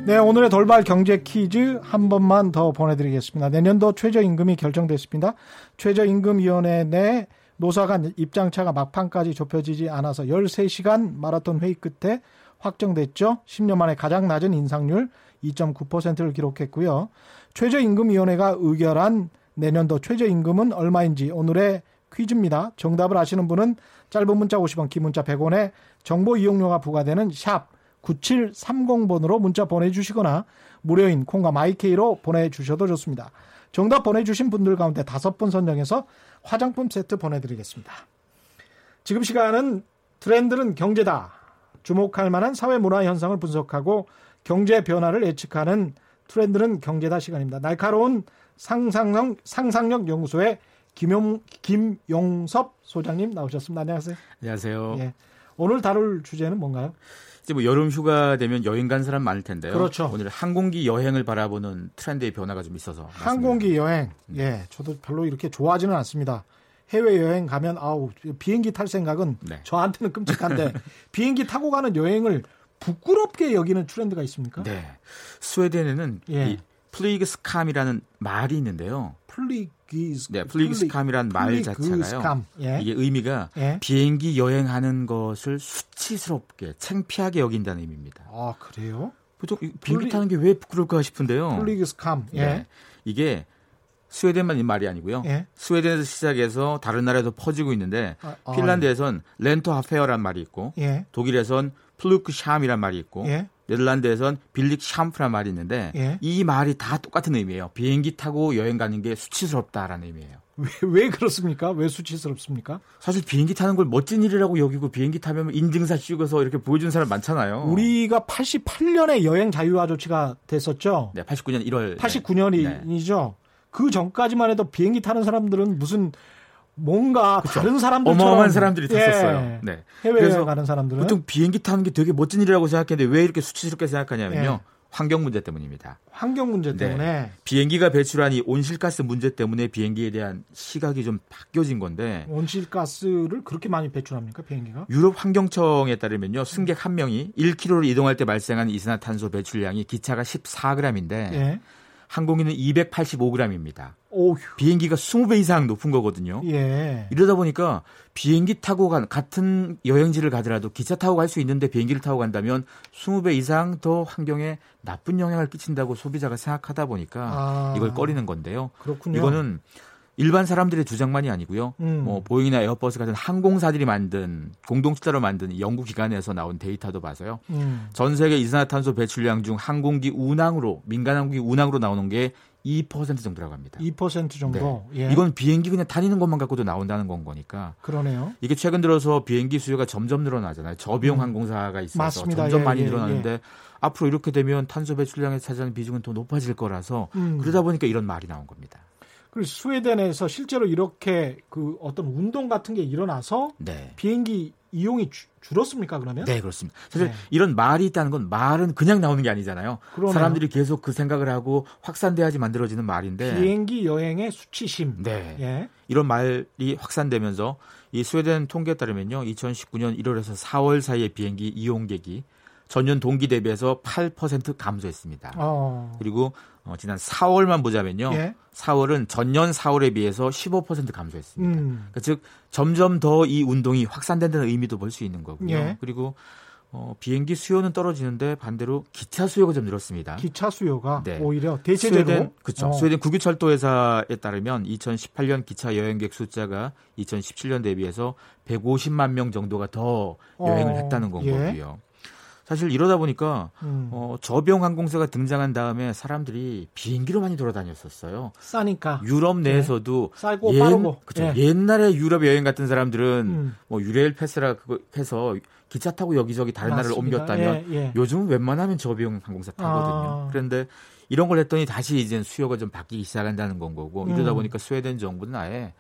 네, 오늘의 돌발 경제 퀴즈 한 번만 더 보내드리겠습니다. 내년도 최저임금이 결정됐습니다. 최저임금위원회 내 노사 간 입장차가 막판까지 좁혀지지 않아서 13시간 마라톤 회의 끝에 확정됐죠. 10년 만에 가장 낮은 인상률 2.9%를 기록했고요. 최저임금위원회가 의결한 내년도 최저임금은 얼마인지 오늘의 퀴즈입니다. 정답을 아시는 분은 짧은 문자 50원, 긴 문자 100원에 정보 이용료가 부과되는 샵 9730번으로 문자 보내주시거나 무료인 콩과 마이케이로 보내주셔도 좋습니다. 정답 보내주신 분들 가운데 다섯 분 선정해서 화장품 세트 보내드리겠습니다. 지금 시간은 트렌드는 경제다. 주목할 만한 사회 문화 현상을 분석하고 경제 변화를 예측하는 트렌드는 경제다 시간입니다. 날카로운 상상력, 상상력 연구소의 김용, 김용섭 소장님 나오셨습니다. 안녕하세요. 안녕하세요. 예. 오늘 다룰 주제는 뭔가요? 이제 뭐 여름 휴가 되면 여행 간 사람 많을 텐데요. 그렇죠. 오늘 항공기 여행을 바라보는 트렌드의 변화가 좀 있어서. 항공기 여행. 예. 저도 별로 이렇게 좋아하지는 않습니다. 해외 여행 가면 아우 비행기 탈 생각은 네. 저한테는 끔찍한데 [laughs] 비행기 타고 가는 여행을 부끄럽게 여기는 트렌드가 있습니까? 네. 스웨덴에는 예. 이 flygskam이라는 말이 있는데요. flygs 네, flygskam이란 말 자체가요. 예. 이게 의미가 예. 비행기 여행하는 것을 수치스럽게 창피하게 여긴다는 의미입니다. 아, 그래요? 보통 비행기 타는 게 왜 부끄러울까 싶은데요. flygskam. 예. 네. 이게 스웨덴만 이 말이 아니고요. 예. 스웨덴에서 시작해서 다른 나라에도 퍼지고 있는데 아, 아, 핀란드에선 lentohäpeä란 말이 있고 예. 독일에선 Flugscham이란 말이 있고 예. 네덜란드에선 vliegschaamte란 말이 있는데 예. 이 말이 다 똑같은 의미예요. 비행기 타고 여행 가는 게 수치스럽다라는 의미예요. 왜, 왜 그렇습니까? 왜 수치스럽습니까? 사실 비행기 타는 걸 멋진 일이라고 여기고 비행기 타면 인증샷 찍어서 이렇게 보여주는 사람 많잖아요. 우리가 88년에 여행 자유화 조치가 됐었죠. 네, 89년 1월. 89년이죠. 네. 그 전까지만 해도 비행기 타는 사람들은 무슨 뭔가 그쵸. 다른 사람들 어마어마한 사람들이 탔었어요. 예. 네. 해외에 가는 사람들은 보통 비행기 타는 게 되게 멋진 일이라고 생각했는데 왜 이렇게 수치스럽게 생각하냐면요. 예. 환경 문제 때문입니다. 환경 문제 네. 때문에 네. 비행기가 배출한 이 온실가스 문제 때문에 비행기에 대한 시각이 좀 바뀌어진 건데 온실가스를 그렇게 많이 배출합니까 비행기가? 유럽 환경청에 따르면요 승객 한 명이 1km를 이동할 때 발생한 이산화탄소 배출량이 기차가 14g인데 예. 항공기는 285g입니다. 오휴. 비행기가 20배 이상 높은 거거든요. 예. 이러다 보니까 비행기 타고 간 같은 여행지를 가더라도 기차 타고 갈 수 있는데 비행기를 타고 간다면 20배 이상 더 환경에 나쁜 영향을 끼친다고 소비자가 생각하다 보니까 아. 이걸 꺼리는 건데요. 그렇군요. 이거는 일반 사람들의 주장만이 아니고요. 음. 뭐 보잉이나 에어버스 같은 항공사들이 만든 공동 투자로 만든 연구 기관에서 나온 데이터도 봐서요. 음. 전 세계 이산화탄소 배출량 중 항공기 운항으로 민간 항공기 운항으로 나오는 게 2% 정도라고 합니다. 2% 정도. 네. 예. 이건 비행기 그냥 다니는 것만 갖고도 나온다는 건 거니까. 그러네요. 이게 최근 들어서 비행기 수요가 점점 늘어나잖아요. 저비용 음. 항공사가 있어서 맞습니다. 점점 예, 많이 예, 늘어나는데 예. 앞으로 이렇게 되면 탄소 배출량에 차지하는 비중은 더 높아질 거라서 음. 그러다 보니까 이런 말이 나온 겁니다. 그리고 스웨덴에서 실제로 이렇게 그 어떤 운동 같은 게 일어나서 네. 비행기 이용이 주, 줄었습니까 그러면? 네 그렇습니다. 사실 네. 이런 말이 있다는 건 말은 그냥 나오는 게 아니잖아요. 그러네요. 사람들이 계속 그 생각을 하고 확산돼야지 만들어지는 말인데 비행기 여행의 수치심. 네. 예. 이런 말이 확산되면서 이 스웨덴 통계에 따르면요, 2019년 1월에서 4월 사이에 비행기 이용객이 전년 동기 대비해서 8% 감소했습니다. 어. 그리고 어, 지난 4월만 보자면요. 예? 4월은 전년 4월에 비해서 15% 감소했습니다. 음. 그러니까 즉 점점 더 이 운동이 확산된다는 의미도 볼 수 있는 거고요. 예? 그리고 어, 비행기 수요는 떨어지는데 반대로 기차 수요가 좀 늘었습니다. 기차 수요가 네. 오히려 대체적으로 스웨덴, 그렇죠. 어. 스웨덴 국유철도 회사에 따르면 2018년 기차 여행객 숫자가 2017년 대비해서 150만 명 정도가 더 여행을 어. 했다는 건 예. 거고요. 사실 이러다 보니까 음. 어, 저병 항공사가 등장한 다음에 사람들이 비행기로 많이 돌아다녔었어요. 싸니까. 유럽 네. 내에서도 네. 싸고 옛, 빠르고. 그쵸. 네. 옛날에 유럽 여행 갔던 사람들은 음. 뭐 유레일 패스라 그거 해서 기차 타고 여기저기 다른 맞습니다. 나라를 옮겼다면 예, 예. 요즘은 웬만하면 저비용 항공사 타거든요. 아. 그런데 이런 걸 했더니 다시 이제 수요가 좀 바뀌기 시작한다는 건 거고 이러다 음. 보니까 스웨덴 정부는 아예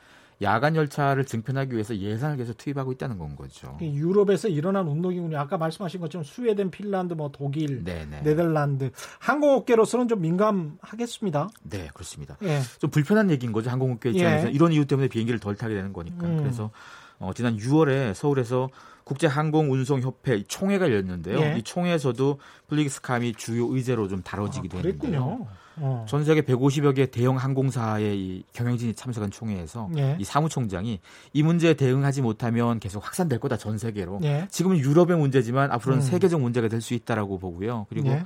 야간 열차를 증편하기 위해서 예산을 계속 투입하고 있다는 건 거죠. 유럽에서 일어난 운동이군요. 아까 말씀하신 것처럼 스웨덴, 핀란드, 뭐 독일, 네네. 네덜란드 항공업계로서는 좀 민감하겠습니다. 네, 그렇습니다. 예. 좀 불편한 얘기인 거죠. 항공업계 입장에서 예. 이런 이유 때문에 비행기를 덜 타게 되는 거니까. 음. 그래서 어, 지난 6월에 서울에서 국제항공운송협회 총회가 열렸는데요. 예. 이 총회에서도 flygskam이 주요 의제로 좀 다뤄지기도 아, 했는데요. 어. 전 세계 150여 개 대형 항공사의 이 경영진이 참석한 총회에서 예. 이 사무총장이 이 문제에 대응하지 못하면 계속 확산될 거다 전 세계로. 예. 지금은 유럽의 문제지만 앞으로는 음. 세계적 문제가 될 수 있다라고 보고요. 그리고 예.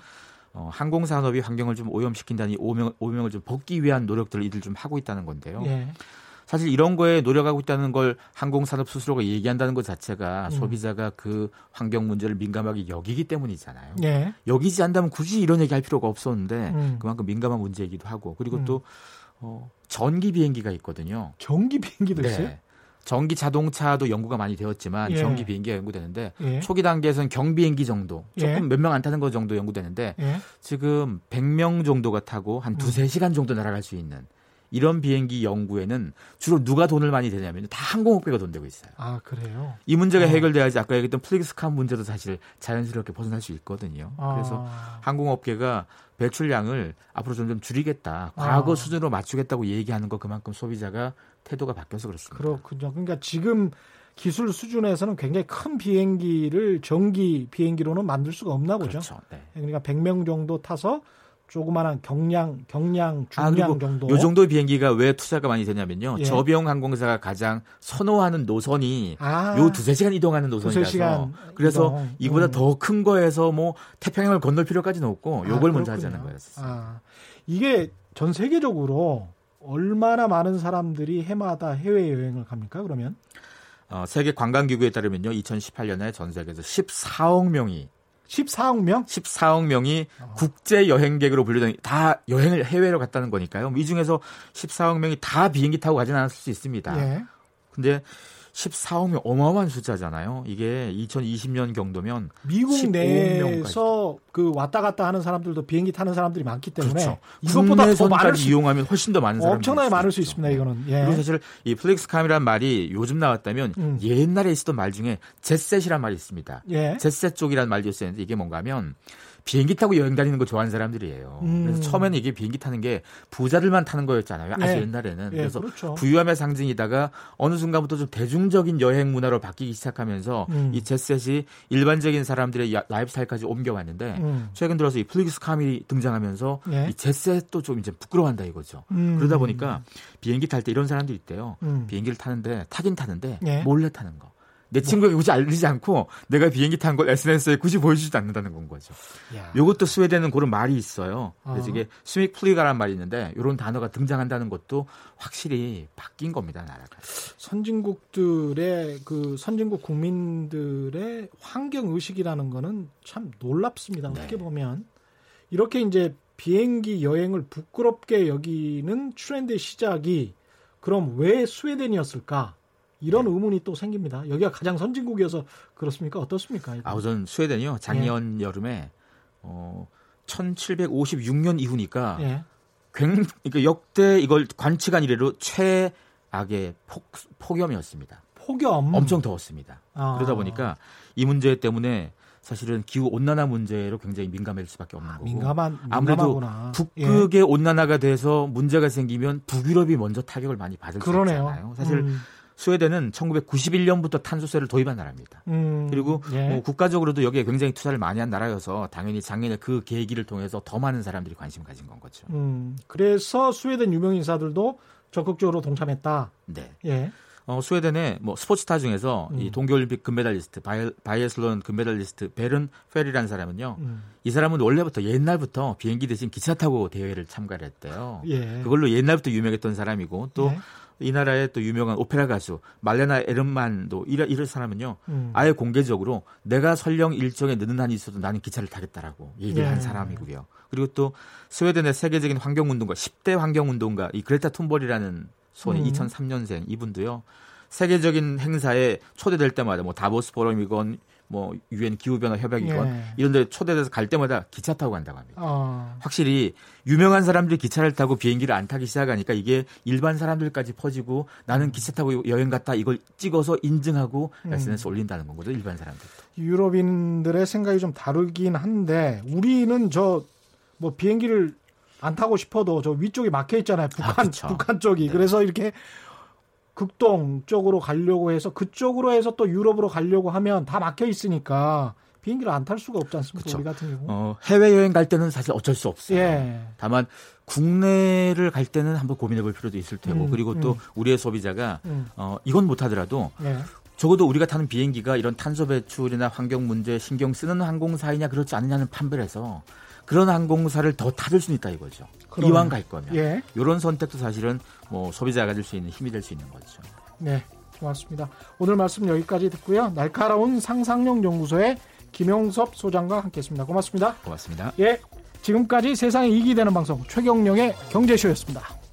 어, 항공 산업이 환경을 좀 오염시킨다니 오명, 오명을 좀 벗기 위한 노력들을 이들 좀 하고 있다는 건데요. 예. 사실 이런 거에 노력하고 있다는 걸 항공산업 스스로가 얘기한다는 것 자체가 음. 소비자가 그 환경 문제를 민감하게 여기기 때문이잖아요. 네. 여기지 않다면 굳이 이런 얘기 할 필요가 없었는데 음. 그만큼 민감한 문제이기도 하고 그리고 음. 또 어, 전기 비행기가 있거든요. 전기 비행기도 네. 있어요? 전기 자동차도 연구가 많이 되었지만 예. 전기 비행기가 연구되는데 예. 초기 단계에서는 경비행기 정도 조금 예. 몇명 안 타는 거 정도 연구되는데 예. 지금 100명 정도가 타고 한 두세 음. 시간 정도 날아갈 수 있는 이런 비행기 연구에는 주로 누가 돈을 많이 대냐면 다 항공업계가 돈 되고 있어요. 아 그래요? 이 문제가 어. 해결돼야지 아까 얘기했던 플릭스카 문제도 사실 자연스럽게 벗어날 수 있거든요. 아. 그래서 항공업계가 배출량을 앞으로 점점 줄이겠다, 과거 아. 수준으로 맞추겠다고 얘기하는 거 그만큼 소비자가 태도가 바뀌어서 그렇습니다. 그렇군요. 그러니까 지금 기술 수준에서는 굉장히 큰 비행기를 전기 비행기로는 만들 수가 없나 보죠. 그렇죠. 네. 그러니까 100명 정도 타서 조그마한 경량, 경량, 아, 중량 아, 정도. 요 정도 비행기가 왜 투자가 많이 되냐면요. 예. 저비용 항공사가 가장 선호하는 노선이 아, 요 두세 시간 이동하는 노선이라서. 시간 그래서 이동. 이보다 음. 더큰 거에서 뭐 태평양을 건널 필요까지는 없고 요걸 아, 먼저 하자는 거였어요. 아, 이게 전 세계적으로 얼마나 많은 사람들이 해마다 해외 여행을 갑니까? 그러면? 어, 세계 관광기구에 따르면요. 2018년에 전 세계에서 14억 명이 14억 명? 14억 명이 어. 국제 여행객으로 분류된 다 여행을 해외로 갔다는 거니까요. 이 중에서 14억 명이 다 비행기 타고 가지는 않을 수 있습니다. 예. 근데 14억 명 어마어마한 숫자잖아요. 이게 2020년 경도면 미국 내에서 그 왔다 갔다 하는 사람들도 비행기 타는 사람들이 많기 때문에 그렇죠. 이것보다 더 많을 수, 이용하면 훨씬 더 많은 사람이 엄청나게 많을 수 있습니다. 이거는. 예. 그리고 사실 이 flygskam이라는 말이 요즘 나왔다면 음. 옛날에 있었던 말 중에 제셋이란 말이 있습니다. 예. jet set족이라는 말도 있었는데 이게 뭔가하면 비행기 타고 여행 다니는 거 좋아하는 사람들이에요. 음. 그래서 처음에는 이게 비행기 타는 게 부자들만 타는 거였잖아요. 아주 네. 옛날에는. 네, 그래서 그렇죠. 부유함의 상징이다가 어느 순간부터 좀 대중적인 여행 문화로 바뀌기 시작하면서 음. 이 제셋이 일반적인 사람들의 라이프스타일까지 옮겨왔는데 음. 최근 들어서 이 flygskam이 등장하면서 네. 이 제셋도 좀 이제 부끄러워한다 이거죠. 음. 그러다 보니까 비행기 탈 때 이런 사람들이 있대요. 음. 비행기를 타는데 타긴 타는데 네. 몰래 타는 거. 내 친구에게 굳이 알리지 않고 내가 비행기 탄 걸 SNS에 굳이 보여주지도 않는다는 건 거죠. 야. 이것도 스웨덴은 그런 말이 있어요. 그래서 어. 이게 스믹 플리가란 말이 있는데 이런 단어가 등장한다는 것도 확실히 바뀐 겁니다, 나라가. 선진국들의 그 선진국 국민들의 환경 의식이라는 거는 참 놀랍습니다. 네. 어떻게 보면 이렇게 이제 비행기 여행을 부끄럽게 여기는 트렌드의 시작이 그럼 왜 스웨덴이었을까? 이런 네. 의문이 또 생깁니다. 여기가 가장 선진국이어서 그렇습니까? 어떻습니까? 아, 우선 스웨덴이요. 작년 예. 여름에 어 1756년 이후니까 예. 굉 그러니까 역대 이걸 관측한 이래로 최악의 폭, 폭염이었습니다. 폭염 엄청 더웠습니다. 아. 그러다 보니까 이 문제 때문에 사실은 기후 온난화 문제로 굉장히 민감할 수밖에 없는 아, 거고 민감한 아무래도 북극의 예. 온난화가 돼서 문제가 생기면 북유럽이 먼저 타격을 많이 받을 그러네요. 수 있잖아요. 사실 음. 스웨덴은 1991년부터 탄소세를 도입한 나라입니다. 음, 그리고 예. 뭐 국가적으로도 여기에 굉장히 투자를 많이 한 나라여서 당연히 작년에 그 계기를 통해서 더 많은 사람들이 관심 가진 건 거죠. 음, 그래서 스웨덴 유명 인사들도 적극적으로 동참했다. 네. 예. 어, 스웨덴의 뭐 스포츠 스타 중에서 음. 이 동계올림픽 금메달리스트 바이애슬론 금메달리스트 비에른 페리라는 사람은요. 음. 이 사람은 원래부터 옛날부터 비행기 대신 기차 타고 대회를 참가를 했대요. 예. 그걸로 옛날부터 유명했던 사람이고 또 이 나라의 또 유명한 오페라 가수 말레나 에른만도 이런 이런 사람은요 음. 아예 공개적으로 내가 설령 일정에 늦는 한이 있어도 나는 기차를 타겠다라고 얘기를 네. 한 사람이고요. 그리고 또 스웨덴의 세계적인 환경 운동가 10대 환경 운동가 이 그레타 툰베리라는 소녀 음. 2003년생 이분도요 세계적인 행사에 초대될 때마다 뭐 다보스 포럼이건 뭐 유엔 기후 변화 협약이건 예. 이런 데 초대돼서 갈 때마다 기차 타고 간다고 합니다. 어. 확실히 유명한 사람들이 기차를 타고 비행기를 안 타기 시작하니까 이게 일반 사람들까지 퍼지고 나는 기차 타고 여행 갔다 이걸 찍어서 인증하고 음. 올린다는 건 거죠. 일반 사람들. 유럽인들의 생각이 좀 다르긴 한데 우리는 저 뭐 비행기를 안 타고 싶어도 저 위쪽에 막혀 있잖아요. 북한 아, 북한 쪽이. 네. 그래서 이렇게 극동 쪽으로 가려고 해서 그쪽으로 해서 또 유럽으로 가려고 하면 다 막혀 있으니까 비행기를 안 탈 수가 없지 않습니까? 그쵸. 우리 같은 경우. 어, 해외 여행 갈 때는 사실 어쩔 수 없어요. 예. 다만 국내를 갈 때는 한번 고민해 볼 필요도 있을 테고 음, 그리고 또 음. 우리의 소비자가 음. 어, 이건 못 하더라도 예. 적어도 우리가 타는 비행기가 이런 탄소 배출이나 환경 문제 신경 쓰는 항공사이냐 그렇지 않느냐는 판별해서 그런 항공사를 더 타줄 수 있다 이거죠. 그러네. 이왕 갈 거면 예. 이런 선택도 사실은 뭐 소비자가 가질 수 있는 힘이 될 수 있는 거죠. 네, 고맙습니다. 오늘 말씀 여기까지 듣고요. 날카로운 상상력 연구소의 김용섭 소장과 함께했습니다. 고맙습니다. 고맙습니다. 예, 지금까지 세상에 이익이 되는 방송 최경령의 경제쇼였습니다.